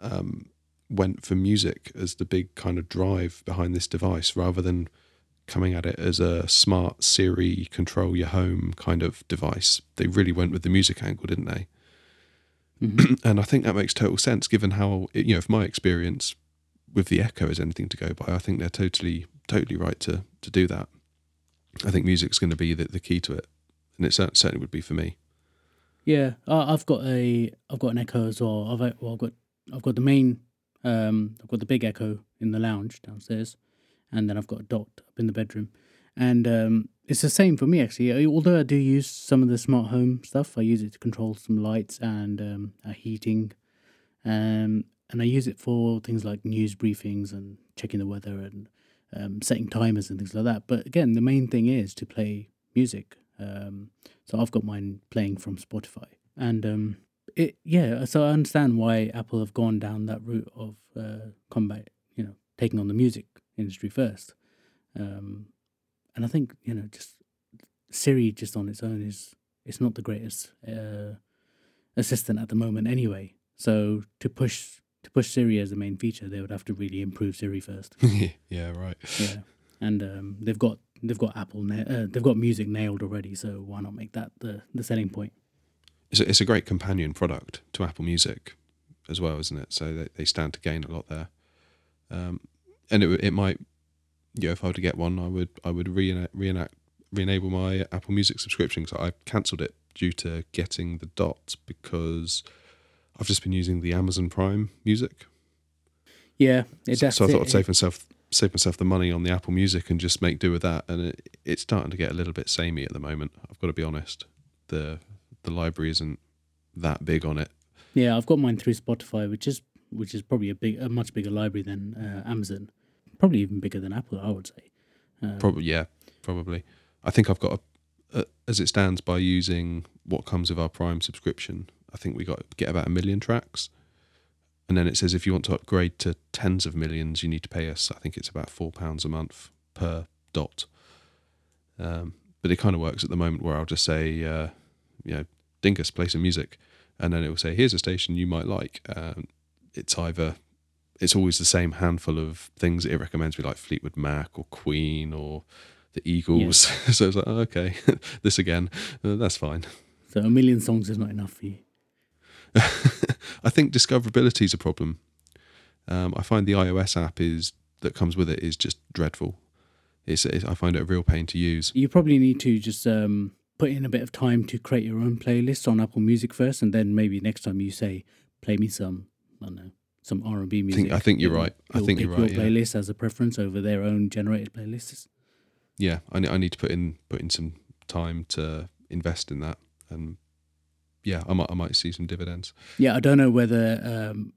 um, went for music as the big kind of drive behind this device, rather than coming at it as a smart Siri control your home kind of device. They really went with the music angle, didn't they? Mhm. and I think that makes total sense given how you know if my experience with the Echo is anything to go by. I think they're totally totally right to to do that. I think music's going to be the, the key to it, and it certainly would be for me. Yeah, I- I've got a I've got an Echo as well. I've well, I've got I've got the main um I've got the big Echo in the lounge downstairs, and then I've got a Dot up in the bedroom, and um it's the same for me actually. Although I do use some of the smart home stuff, I use it to control some lights and um uh, heating, um and I use it for things like news briefings and checking the weather and um, setting timers and things like that. But again, the main thing is to play music. Um, so I've got mine playing from Spotify, and um, it yeah. So I understand why Apple have gone down that route of uh, combat, you know, taking on the music industry first. Um, and I think you know, just Siri just on its own is it's not the greatest uh, assistant at the moment anyway. So to push to push Siri as the main feature, they would have to really improve Siri first. yeah, right. Yeah, and um, they've got they've got Apple na- uh, they've got music nailed already. So why not make that the the selling point? It's a, it's a great companion product to Apple Music as well, isn't it? So they, they stand to gain a lot there. Um, and it it might, you know, if I were to get one, I would I would reenact, reenact re-enable my Apple Music subscription. So I cancelled it due to getting the dot because I've just been using the Amazon Prime Music. Yeah, it, so, so I thought it. I'd save myself save myself the money on the Apple Music and just make do with that. And it, it's starting to get a little bit samey at the moment. I've got to be honest. The the library isn't that big on it. Yeah, I've got mine through Spotify, which is which is probably a big a much bigger library than uh, Amazon, probably even bigger than Apple. I would say. Um, Probably yeah, probably. I think I've got a, a as it stands by using what comes with our Prime subscription. I think we got get about a million tracks. And then it says if you want to upgrade to tens of millions, you need to pay us. I think it's about four pounds a month per dot. Um, but it kind of works at the moment where I'll just say, uh, you know, Dingus, play some music, and then it will say, here's a station you might like. Um, it's either, it's always the same handful of things that it recommends me, like Fleetwood Mac or Queen or the Eagles. so it's like, oh, okay, this again, uh, that's fine. so a million songs is not enough for you. I think discoverability is a problem. Um, I find the iOS app is that comes with it is just dreadful. It's, it, I find it a real pain to use. You probably need to just um, put in a bit of time to create your own playlist on Apple Music first, and then maybe next time you say, "Play me some," I don't know, some R and B music. I think you're it will- right. I think you're right, Your yeah. playlist as a preference over their own generated playlists. Yeah, I, ne- I need to put in put in some time to invest in that, and yeah, I might I might see some dividends. Yeah, I don't know whether um,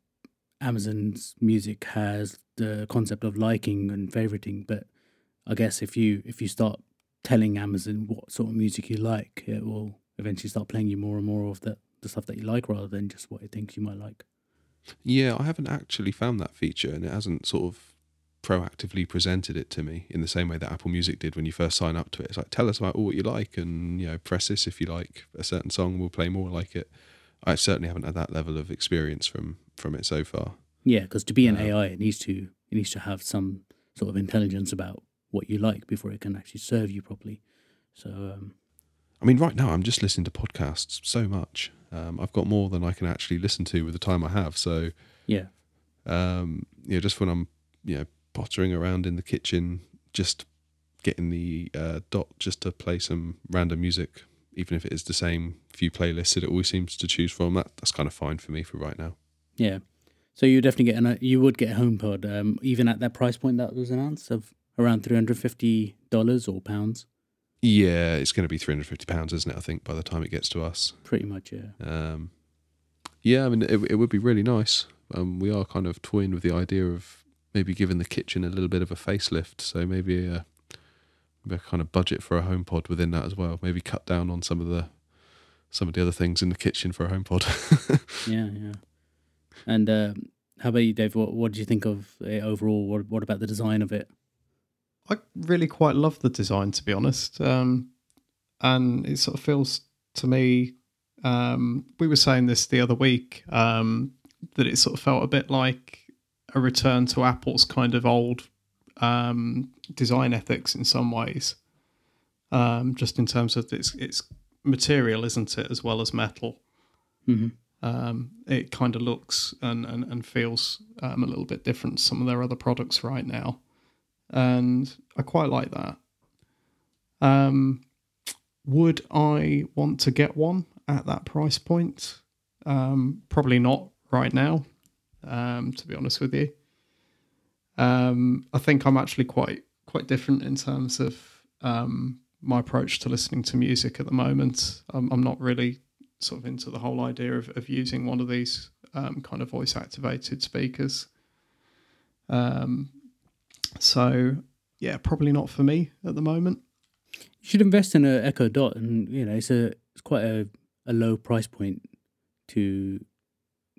Amazon's music has the concept of liking and favoriting, but I guess if you if you start telling Amazon what sort of music you like, it will eventually start playing you more and more of the the stuff that you like rather than just what it thinks you might like. Yeah, I haven't actually found that feature, and it hasn't sort of proactively presented it to me in the same way that Apple Music did when you first sign up to it. It's like tell us about all what you like, and you know, press this if you like a certain song. We'll play more like it. I certainly haven't had that level of experience from from it so far. Yeah, because to be an Uh, AI, it needs to it needs to have some sort of intelligence about what you like before it can actually serve you properly. So um, I mean, right now I'm just listening to podcasts so much. Um, I've got more than I can actually listen to with the time I have. So, yeah, um, you know, just when I'm, you know, pottering around in the kitchen, just getting the uh, dot just to play some random music, even if it is the same few playlists that it always seems to choose from. That that's kind of fine for me for right now. yeah. So you definitely get an you would get a HomePod um, even at that price point that was announced of around three hundred fifty dollars or pounds. Yeah, it's going to be three hundred fifty pounds, isn't it? I think by the time it gets to us. Pretty much, yeah. Um, yeah, I mean, it, it would be really nice. Um, we are kind of toying with the idea of maybe giving the kitchen a little bit of a facelift. So maybe a, maybe a kind of budget for a home pod within that as well. Maybe cut down on some of the some of the other things in the kitchen for a home pod. yeah, yeah. And um, how about you, Dave? What what do you think of it overall? What what about the design of it? I really quite love the design, to be honest. Um, and it sort of feels to me, um, we were saying this the other week, um, that it sort of felt a bit like a return to Apple's kind of old um, design ethics in some ways, um, just in terms of its its material, isn't it, as well as metal. Mm-hmm. Um, it kind of looks and, and, and feels um, a little bit different to some of their other products right now. And I quite like that. Um, would I want to get one at that price point? Um, probably not right now, um, to be honest with you. Um, I think I'm actually quite quite different in terms of um, my approach to listening to music at the moment. I'm, I'm not really sort of into the whole idea of, of using one of these um, kind of voice activated speakers. Um, so yeah, probably not for me at the moment. You should invest in an Echo Dot, and you know it's a it's quite a, a low price point to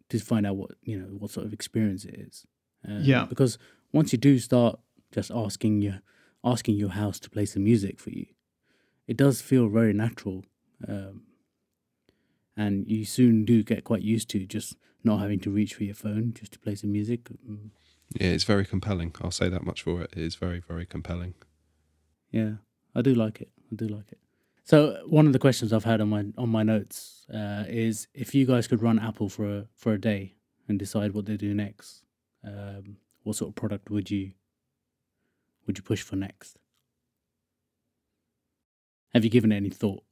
to find out what you know what sort of experience it is. Uh, Yeah. because once you do start just asking your asking your house to play some music for you, it does feel very natural, um, and you soon do get quite used to just not having to reach for your phone just to play some music. Yeah, it's very compelling. I'll say that much for it. It is very, very compelling. Yeah, I do like it. I do like it. So one of the questions I've had on my on my notes uh, is if you guys could run Apple for a for a day and decide what they do next, um, what sort of product would you would you push for next? Have you given it any thought?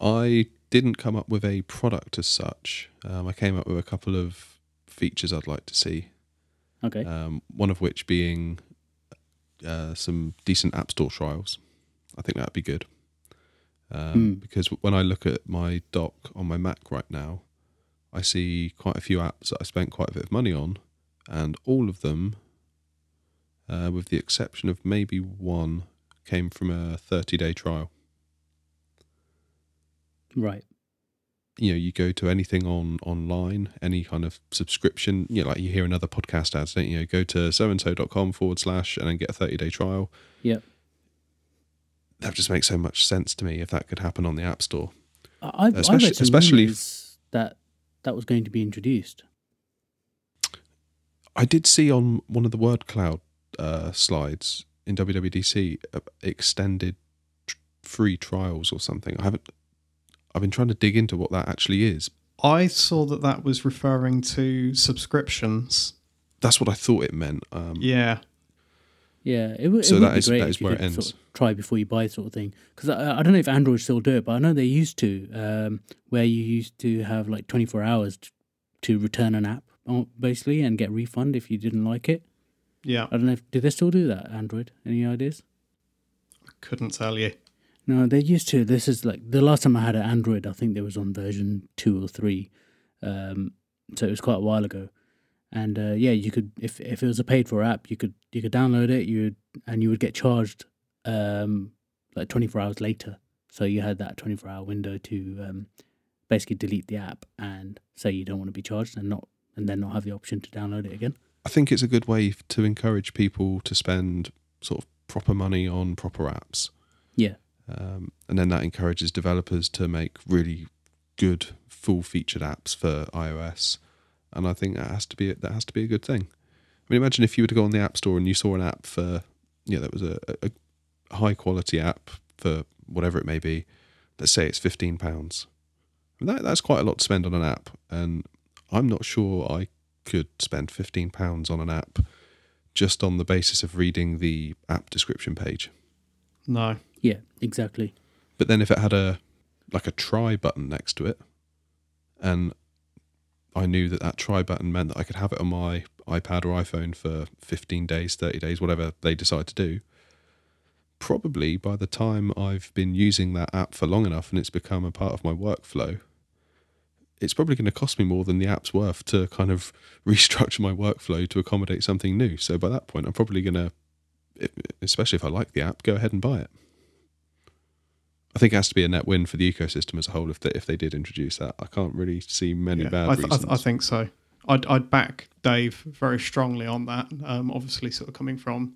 I didn't come up with a product as such. Um, I came up with a couple of features I'd like to see. Okay. Um, one of which being uh, some decent App Store trials. I think that'd be good. Um, Mm. Because when I look at my dock on my Mac right now, I see quite a few apps that I spent quite a bit of money on, and all of them, uh, with the exception of maybe one, came from a 30 day trial. Right. You know you go to anything on online any kind of subscription you know like you hear another podcast ads don't you? Go to so and so.com forward slash and then get a 30 day trial. Yeah. That just makes so much sense to me if that could happen on the app store. I, I've, Especially- I read some especially- that that was going to be introduced. i did see on one of the word cloud uh, slides in wwdc uh, extended tr- free trials or something. I haven't i've been trying to dig into what that actually is I saw that that was referring to subscriptions. that's what i thought it meant um, Yeah, Yeah, it, would- it So would that be is- great that if is you where could sort ends. of try before you buy sort of thing. Because I, I don't know if Android still do it, but I know they used to, um, where you used to have like 24 hours t- to return an app, uh, basically, and get refund if you didn't like it. yeah. I don't know if do they still do that, Android? Any ideas? I couldn't tell you. No, they used to. This is like the last time I had an Android. I think there was on version two or three, um, so it was quite a while ago. And uh, yeah, you could if if it was a paid for app, you could you could download it. You and you would get charged um, like twenty four hours later. So you had that twenty four hour window to um, basically delete the app and say you don't want to be charged and not and then not have the option to download it again. I think it's a good way to encourage people to spend sort of proper money on proper apps. Yeah. Um, and then that encourages developers to make really good full featured apps for iOS. And I think that has to be that has to be a good thing. I mean, imagine if you were to go on the App Store and you saw an app for, know, that was a, a high quality app for whatever it may be. Let's say it's fifteen pounds. That that's quite a lot to spend on an app, and I'm not sure I could spend fifteen pounds on an app just on the basis of reading the app description page. No. Yeah, exactly. But then if it had a like a try button next to it, and I knew that that try button meant that I could have it on my iPad or iPhone for 15 days, 30 days, whatever they decide to do. Probably by the time I've been using that app for long enough and it's become a part of my workflow, it's probably going to cost me more than the app's worth to kind of restructure my workflow to accommodate something new. So by that point, I'm probably going to, especially if I like the app, go ahead and buy it. I think it has to be a net win for the ecosystem as a whole if they, if they did introduce that. I can't really see many Yeah, bad I, th- I, reasons. th- I think so. I'd, I'd back Dave very strongly on that. Um, obviously, sort of coming from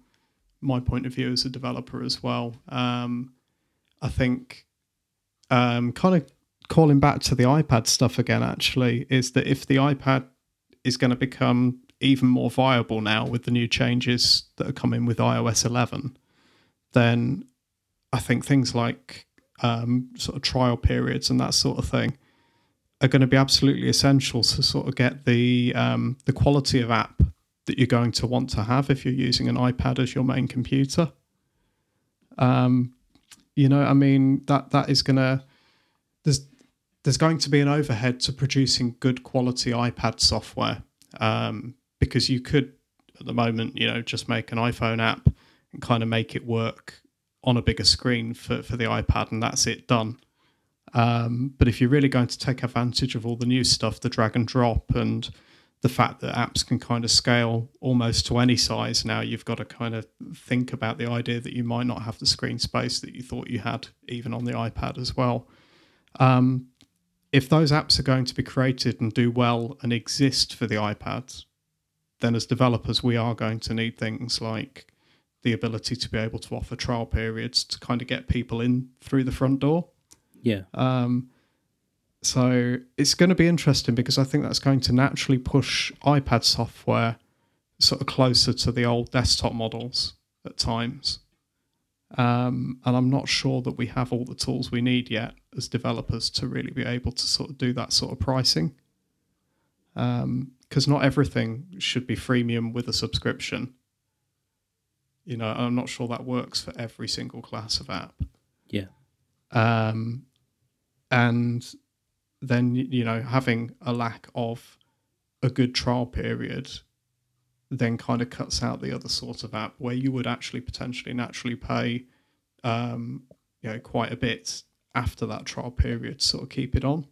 my point of view as a developer as well. Um, I think um, kind of calling back to the iPad stuff again, actually, is that if the iPad is going to become even more viable now with the new changes that are coming with iOS 11, then I think things like um, sort of trial periods and that sort of thing are going to be absolutely essential to sort of get the um, the quality of app that you're going to want to have if you're using an iPad as your main computer. Um, you know, I mean that that is going to there's there's going to be an overhead to producing good quality iPad software um, because you could at the moment, you know, just make an iPhone app and kind of make it work on a bigger screen for, for the iPad, and that's it done. Um, but if you're really going to take advantage of all the new stuff, the drag and drop, and the fact that apps can kind of scale almost to any size now, you've got to kind of think about the idea that you might not have the screen space that you thought you had, even on the iPad as well. Um, if those apps are going to be created and do well and exist for the iPads, then as developers, we are going to need things like the ability to be able to offer trial periods to kind of get people in through the front door. Yeah. Um, so it's going to be interesting because I think that's going to naturally push iPad software sort of closer to the old desktop models at times. Um, and I'm not sure that we have all the tools we need yet as developers to really be able to sort of do that sort of pricing. Because not everything should be freemium with a subscription. You know, I'm not sure that works for every single class of app. Yeah. um, and then you know having a lack of a good trial period then kind of cuts out the other sort of app where you would actually potentially naturally pay um, you know quite a bit after that trial period to sort of keep it on.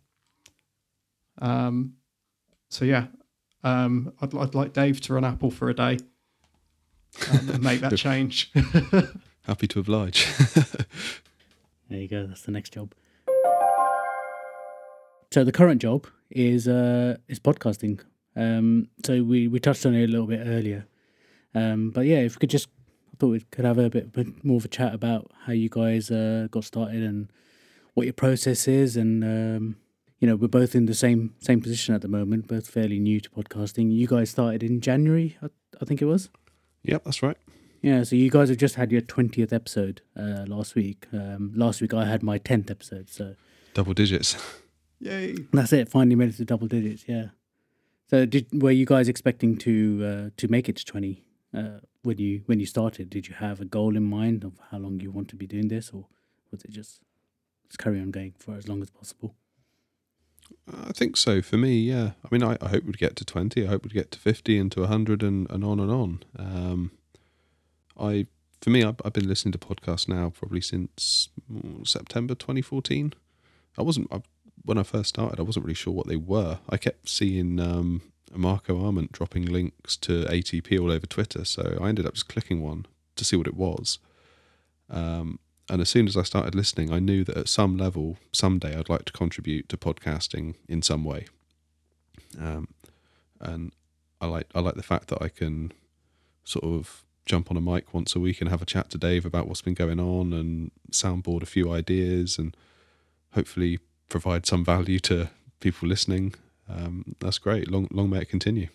Um, so yeah um, I'd, I'd like Dave to run Apple for a day and make that change Happy to oblige. There you go. That's the next job. So the current job is uh is podcasting. Um, so we we touched on it a little bit earlier. Um, but yeah, if we could just, I thought we could have a bit, bit more of a chat about how you guys uh, got started and what your process is, and um, you know we're both in the same same position at the moment, both fairly new to podcasting. You guys started in January, I, I think it was. Yep, that's right. Yeah, so you guys have just had your twentieth episode uh, last week. Um, last week I had my tenth episode, so Double digits. yay that's it. Finally made it to double digits. Yeah. So did were you guys expecting to uh, to make it to twenty uh, when you when you started? Did you have a goal in mind of how long you want to be doing this, or was it just just carry on going for as long as possible? I think so for me. Yeah, I mean, I, I hope we'd get to twenty. I hope we'd get to fifty and to hundred and, and on and on. Um, I for me, I've, I've been listening to podcasts now probably since mm, September 2014. I wasn't I, when I first started. I wasn't really sure what they were. I kept seeing um, Marco Arment dropping links to ATP all over Twitter, so I ended up just clicking one to see what it was. Um, and as soon as I started listening, I knew that at some level, someday, I'd like to contribute to podcasting in some way. Um, and I like I like the fact that I can sort of jump on a mic once a week and have a chat to Dave about what's been going on and soundboard a few ideas and hopefully provide some value to people listening. Um, that's great. Long long may it continue.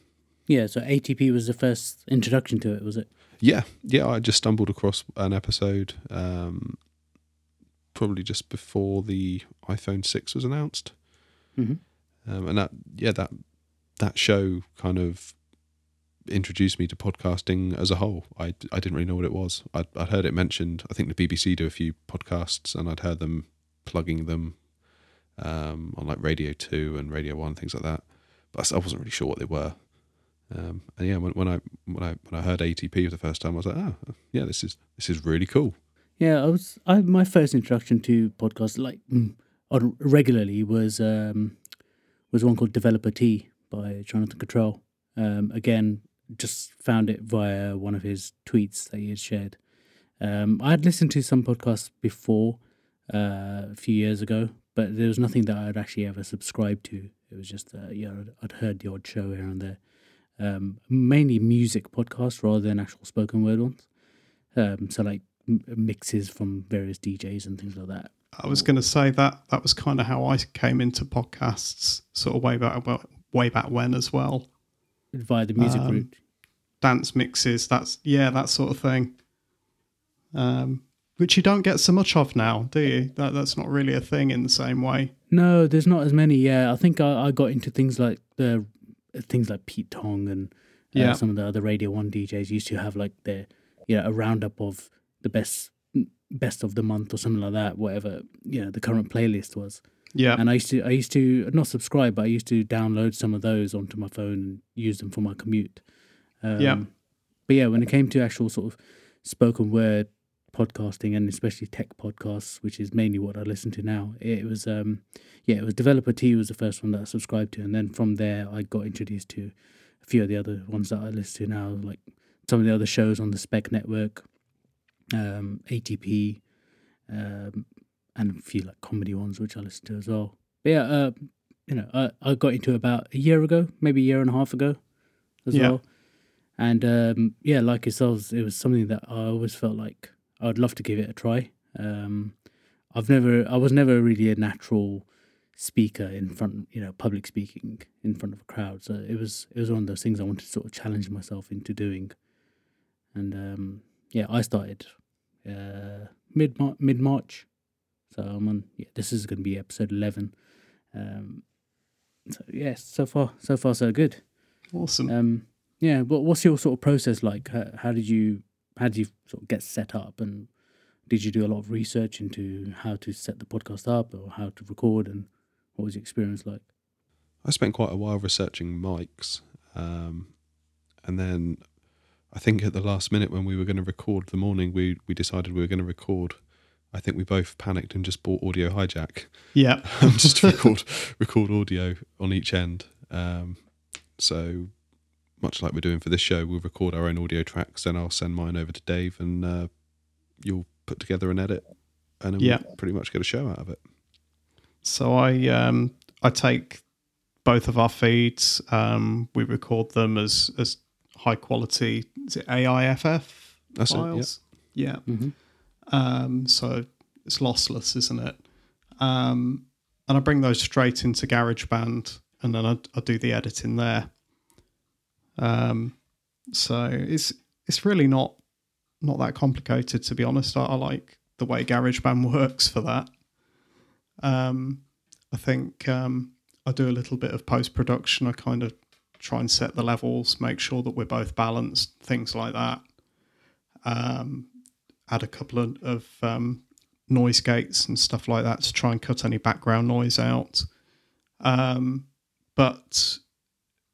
Yeah. So ATP was the first introduction to it, was it? Yeah, yeah. I just stumbled across an episode, um, probably just before the iPhone six was announced, hmm um, and that yeah that that show kind of introduced me to podcasting as a whole. I, I didn't really know what it was. I'd, I'd heard it mentioned. I think the BBC do a few podcasts, and I'd heard them plugging them um, on like Radio Two and Radio One, things like that. but I wasn't really sure what they were. Um, and yeah, when, when I when I when I heard ATP for the first time, I was like, oh, yeah, this is this is really cool. Yeah, I was. I my first introduction to podcasts like mm, regularly was um, was one called Developer Tea by Jonathan Cutrell. Um, again, just found it via one of his tweets that he had shared. Um, I had listened to some podcasts before uh, a few years ago, but there was nothing that I'd actually ever subscribed to. It was just uh, yeah, I'd heard the odd show here and there. Um, mainly music podcasts rather than actual spoken word ones. Um, so like m- mixes from various DJs and things like that. I was going to say that that was kind of how I came into podcasts, sort of way back way back when as well. Via the music Um, route. Dance mixes, that's yeah, that sort of thing. Um, which you don't get so much of now, do you? That that's not really a thing in the same way. No, there's not as many. Yeah, I think I, I got into things like the things like Pete Tong and uh, Yeah. some of the other Radio One DJs used to have like their you know a roundup of the best best of the month or something like that. Whatever you know the current playlist was. Yeah, And I used to I used to not subscribe, but I used to download some of those onto my phone and use them for my commute. Um, Yeah. But yeah, when it came to actual sort of spoken word podcasting and especially tech podcasts, which is mainly what I listen to now, it was um yeah, it was Developer Tea was the first one that I subscribed to, and then from there I got introduced to a few of the other ones that I listen to now, like some of the other shows on the Spec Network, um, ATP, um, and a few like comedy ones which I listen to as well. But yeah, uh, you know, I, I got into it about a year ago, maybe a year and a half ago, as Yeah. well. And um, yeah, like yourselves, it was something that I always felt like I'd love to give it a try. Um, I've never, I was never really a natural speaker in front, you know, public speaking in front of a crowd. So it was, it was one of those things I wanted to sort of challenge myself into doing. And um, yeah, I started uh, mid mid March. So I'm on. Yeah, this is going to be episode eleven. Um, so yes, so far, so far, so good. awesome. Um, yeah, but what's your sort of process like? How, how did you how did you sort of get set up, and did you do a lot of research into how to set the podcast up or how to record, and what was your experience like? I spent quite a while researching mics, um, and then I think at the last minute when we were going to record the morning, we we decided we were going to record. I think we both panicked and just bought Audio Hijack yeah, just to record record audio on each end. Um, so much like we're doing for this show, we'll record our own audio tracks, then I'll send mine over to Dave, and uh, you'll put together an edit, and then Yeah. we'll pretty much get a show out of it. So I um I take both of our feeds. Um, we record them as as high quality. Is it AIFF That's it. Yeah. files? Yeah. Mm-hmm. Um, so it's lossless, isn't it? Um, and I bring those straight into GarageBand, and then I, I do the editing there. Um, so it's it's really not not that complicated, to be honest. I, I like the way GarageBand works for that. Um, I think um, I do a little bit of post production. I kind of try and set the levels, make sure that we're both balanced, things like that. Um, add a couple of, of um, noise gates and stuff like that to try and cut any background noise out. Um, but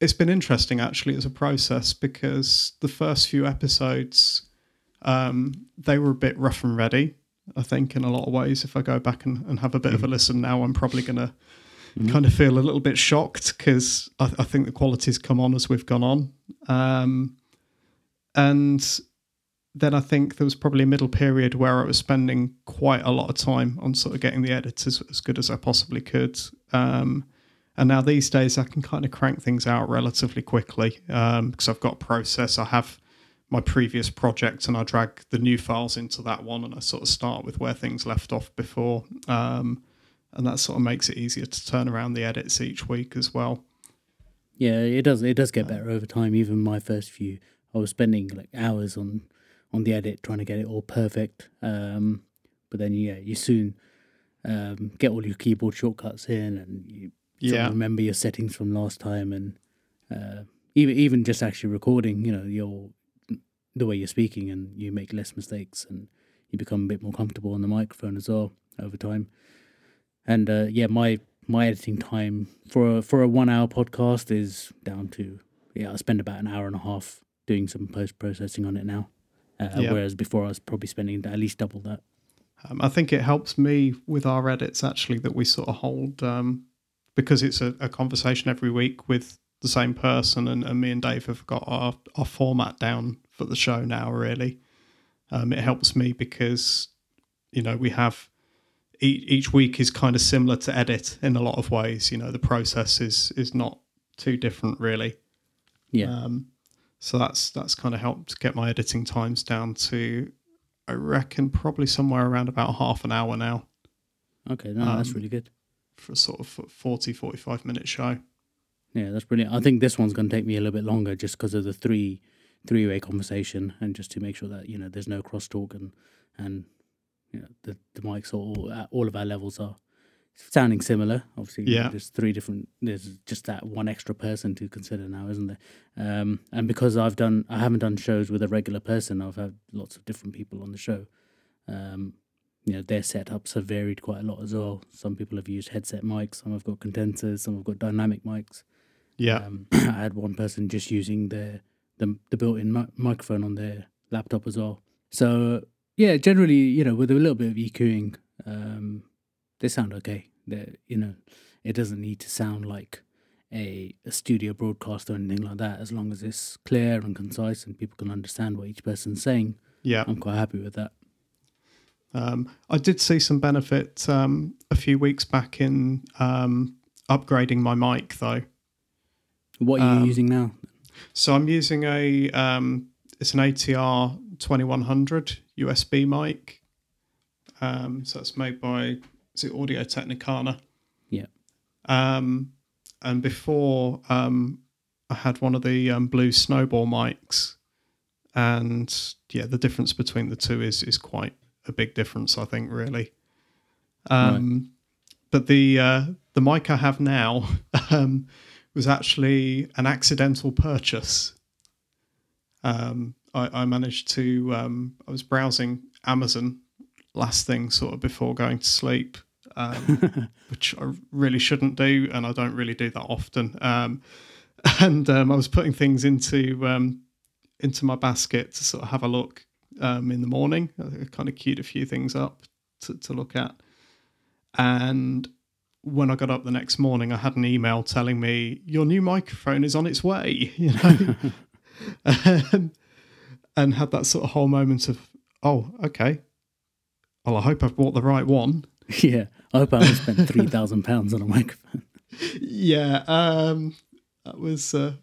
it's been interesting actually as a process because the first few episodes um, they were a bit rough and ready. I think in a lot of ways, if I go back and, and have a bit of a listen now, I'm probably going to kind of feel a little bit shocked because I, I think the quality's come on as we've gone on. Um, and then I think there was probably a middle period where I was spending quite a lot of time on sort of getting the edits as, as good as I possibly could. Um, and now these days I can kind of crank things out relatively quickly um, because I've got a process. I have my previous project and I drag the new files into that one and I sort of start with where things left off before. Um, and that sort of makes it easier to turn around the edits each week as well. Yeah, it does. It does get better over time. Even my first few, I was spending like hours on on the edit trying to get it all perfect. Um, but then yeah, you soon um, get all your keyboard shortcuts in, and you Yeah. remember your settings from last time, and uh, even even just actually recording, you know, your the way you're speaking, and you make less mistakes, and you become a bit more comfortable on the microphone as well over time. And uh, yeah, my my editing time for a, for a one hour podcast is down to yeah I spend about an hour and a half doing some post processing on it now, uh, Yeah. whereas before I was probably spending at least double that. Um, I think it helps me with our edits actually that we sort of hold um, because it's a, a conversation every week with the same person, and, and me and Dave have got our, our format down for the show now. Really, um, it helps me because you know we have each, each week is kind of similar to edit in a lot of ways. You know, the process is is not too different really. Yeah, Um, so that's that's kind of helped get my editing times down to, I reckon, probably somewhere around about half an hour now okay, no, that's um, really good. For a sort of 40, 45 minute show. Yeah, that's brilliant. I think this one's going to take me a little bit longer just because of the three three way conversation and just to make sure that you know there's no crosstalk and and you know the the mics are all at all of our levels are sounding similar. Obviously, Yeah. There's three different. There's just that one extra person to consider now, isn't there? Um, and because I've done, I haven't done shows with a regular person. I've had lots of different people on the show. Um, you know, their setups have varied quite a lot as well. Some people have used headset mics. Some have got condensers. Some have got dynamic mics. Yeah, Um, I had one person just using the the, the built-in mi- microphone on their laptop as well. So yeah, generally, you know, with a little bit of EQing, um, they sound okay. They, you know, it doesn't need to sound like a, a studio broadcast or anything like that. As long as it's clear and concise and people can understand what each person's saying, yeah. I'm quite happy with that. Um, I did see some benefit um, a few weeks back in um, upgrading my mic though. What are you Um, using now? So I'm using a um, it's an ATR 2100 USB mic. Um, so it's made by is it Audio Technica. Yeah. Um, and before um, I had one of the um, blue snowball mics, and yeah, the difference between the two is is quite a big difference. I think really. Um, But the uh, the mic I have now um, was actually an accidental purchase. Um, I, I managed to. Um, I was browsing Amazon last thing, sort of before going to sleep, um, which I really shouldn't do, and I don't really do that often. Um, and um, I was putting things into um, into my basket to sort of have a look um, in the morning. I kind of queued a few things up to, to look at, and when I got up the next morning, I had an email telling me your new microphone is on its way. You know, and, and had that sort of whole moment of, oh, okay. Well, I hope I've bought the right one. yeah, I hope I haven't spent three thousand pounds on a microphone. Yeah, um, that was uh,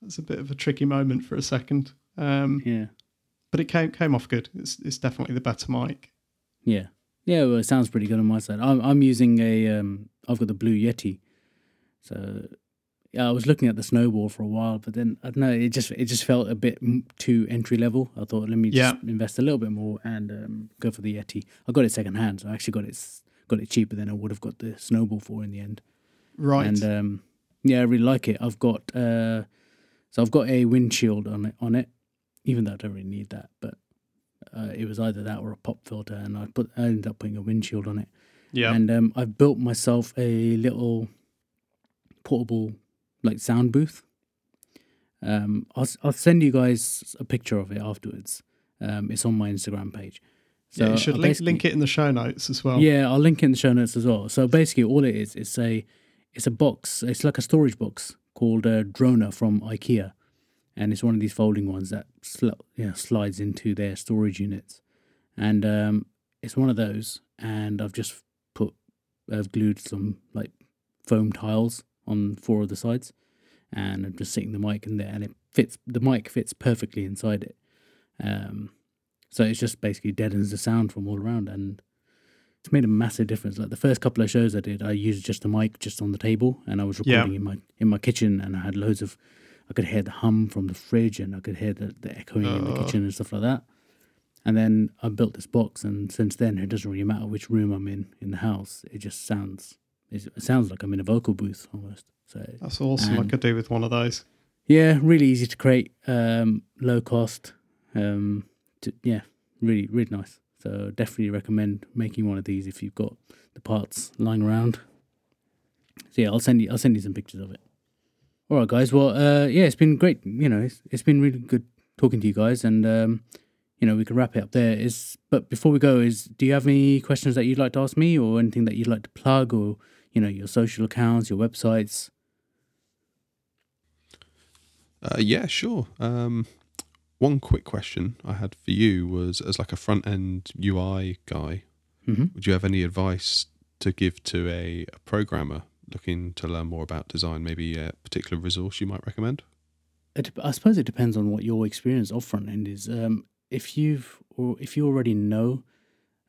that was a bit of a tricky moment for a second, um, Yeah. But it came came off good. It's it's definitely the better mic. Yeah, yeah. Well, it sounds pretty good on my side. I'm I'm using a um. I've got the Blue Yeti, so yeah. I was looking at the Snowball for a while, but then I don't know. It just it just felt a bit too entry level. I thought let me just invest a little bit more and um, go for the Yeti. I got it second hand, so I actually got it got it cheaper than I would have got the Snowball for in the end. Right. And um, yeah, I really like it. I've got uh, so I've got a windshield on it on it, even though I don't really need that. But uh, it was either that or a pop filter, and I put I ended up putting a windshield on it. yeah. And um, I've built myself a little portable like sound booth. Um, I'll I'll send you guys a picture of it afterwards. Um, it's on my Instagram page. yeah, you should link, link it in the show notes as well. yeah, I'll link it in the show notes as well. So basically, all it is, it's a, it's a box. It's like a storage box called a Drona from IKEA, and it's one of these folding ones that sl- you know, slides into their storage units, and um, it's one of those. And I've just put, I've glued some like foam tiles on four of the sides, and I'm just sitting the mic in there, and it fits. The mic fits perfectly inside it. Um, so it's just basically deadens the sound from all around, and it's made a massive difference. Like the first couple of shows I did, I used just a mic just on the table, and I was Yeah. recording in my in my kitchen, and I had loads of. I could hear the hum from the fridge, and I could hear the, the echoing in the Oh. kitchen and stuff like that. And then I built this box, and since then it doesn't really matter which room I'm in in the house. It just sounds it sounds like I'm in a vocal booth almost. So That's awesome. I could do with one of those. yeah, really easy to create, um, low cost. Um, to, yeah, really, really nice. So definitely recommend making one of these if you've got the parts lying around. So yeah, I'll send you I'll send you some pictures of it. All right, guys. Well, uh, yeah, it's been great. You know, it's, it's been really good talking to you guys, and um, you know, we can wrap it up there. Is but before we go, is do you have any questions that you'd like to ask me, or anything that you'd like to plug, or you know, your social accounts, your websites? Uh, yeah, sure. Um, one quick question I had for you was as like a front end UI guy, hmm would you have any advice to give to a, a programmer looking to learn more about design? Maybe a particular resource you might recommend? It, I suppose it depends on what your experience of front end is. Um, if you've or if you already know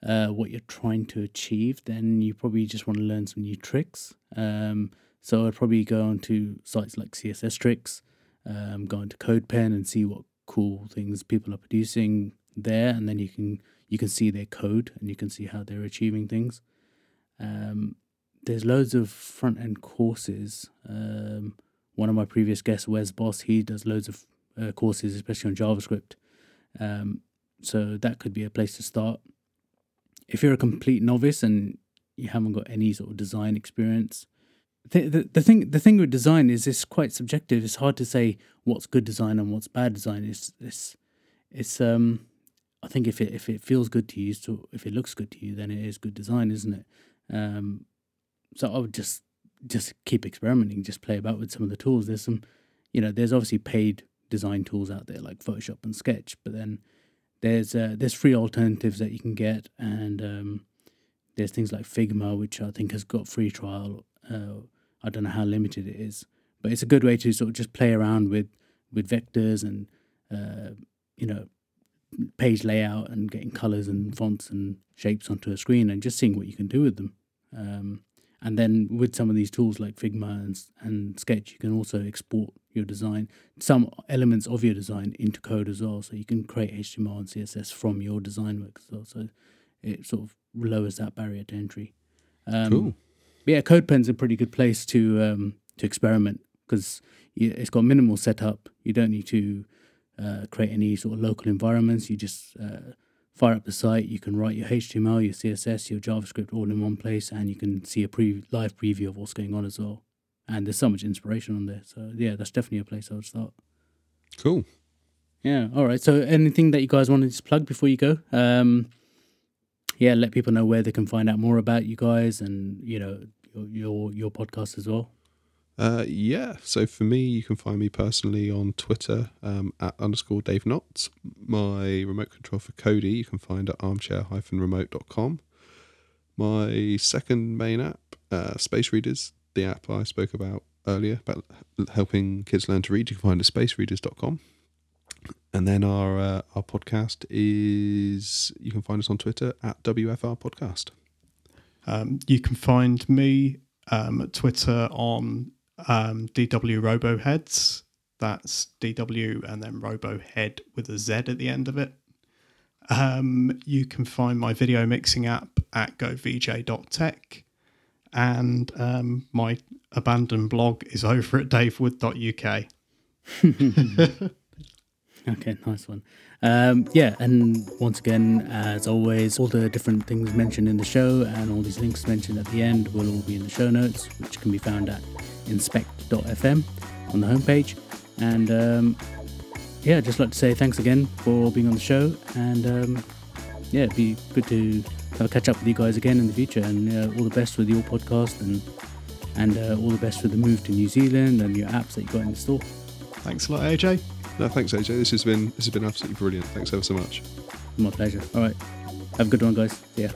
uh, what you're trying to achieve, then you probably just want to learn some new tricks. Um, so I'd probably go onto sites like CSS Tricks, um, go into CodePen and see what cool things people are producing there, and then you can you can see their code and you can see how they're achieving things. Um, there's loads of front end courses. Um, one of my previous guests, Wes Bos, he does loads of uh, courses, especially on JavaScript. Um, so that could be a place to start. If you're a complete novice and you haven't got any sort of design experience, the, the, the thing the thing with design is it's quite subjective. It's hard to say what's good design and what's bad design. It's it's it's um I think if it if it feels good to you, so if it looks good to you, then it is good design, isn't it? Um, so I would just just keep experimenting, just play about with some of the tools. There's some, you know, there's obviously paid design tools out there like Photoshop and Sketch, but then there's uh, there's free alternatives that you can get, and um, there's things like Figma, which I think has got free trial. Uh, I don't know how limited it is, but it's a good way to sort of just play around with with vectors and uh, you know page layout and getting colors and fonts and shapes onto a screen and just seeing what you can do with them. Um, and then with some of these tools like Figma and, and Sketch, you can also export your design, some elements of your design into code as well. So you can create HTML and CSS from your design work as well. So it sort of lowers that barrier to entry. Um, cool. yeah, CodePen's a pretty good place to um, to experiment because it's got minimal setup. You don't need to uh, create any sort of local environments. You just uh, fire up the site. You can write your HTML, your CSS, your JavaScript all in one place, and you can see a pre- live preview of what's going on as well. And there's so much inspiration on there. So yeah, that's definitely a place I would start. Cool. Yeah. All right. So anything that you guys wanted to plug before you go? Um, yeah, let people know where they can find out more about you guys and you know your your, your podcast as well. Uh, yeah. So for me, you can find me personally on Twitter um, at underscore Dave Knotts. My remote control for Cody you can find at armchair-remote.com. My second main app, uh, Space Readers, the app I spoke about earlier about helping kids learn to read, you can find at spacereaders.com. And then our uh, our podcast is you can find us on Twitter at WFR Podcast. Um, you can find me um, at Twitter on um, DW Roboheads. That's DW and then Robohead with a Z at the end of it. Um, you can find my video mixing app at govj.tech. And um, my abandoned blog is over at davewood.uk. Okay, nice one. Um, yeah, and once again, as always, all the different things mentioned in the show and all these links mentioned at the end will all be in the show notes, which can be found at inspect.fm on the homepage. And um, yeah, I'd just like to say thanks again for being on the show. And um, yeah, it'd be good to have a catch up with you guys again in the future. And uh, all the best with your podcast and and uh, all the best with the move to New Zealand and your apps that you got in the store. Thanks a lot, AJ. No, thanks, AJ. This has been this has been absolutely brilliant. Thanks ever so much. My pleasure. All right. Have a good one, guys. Ya.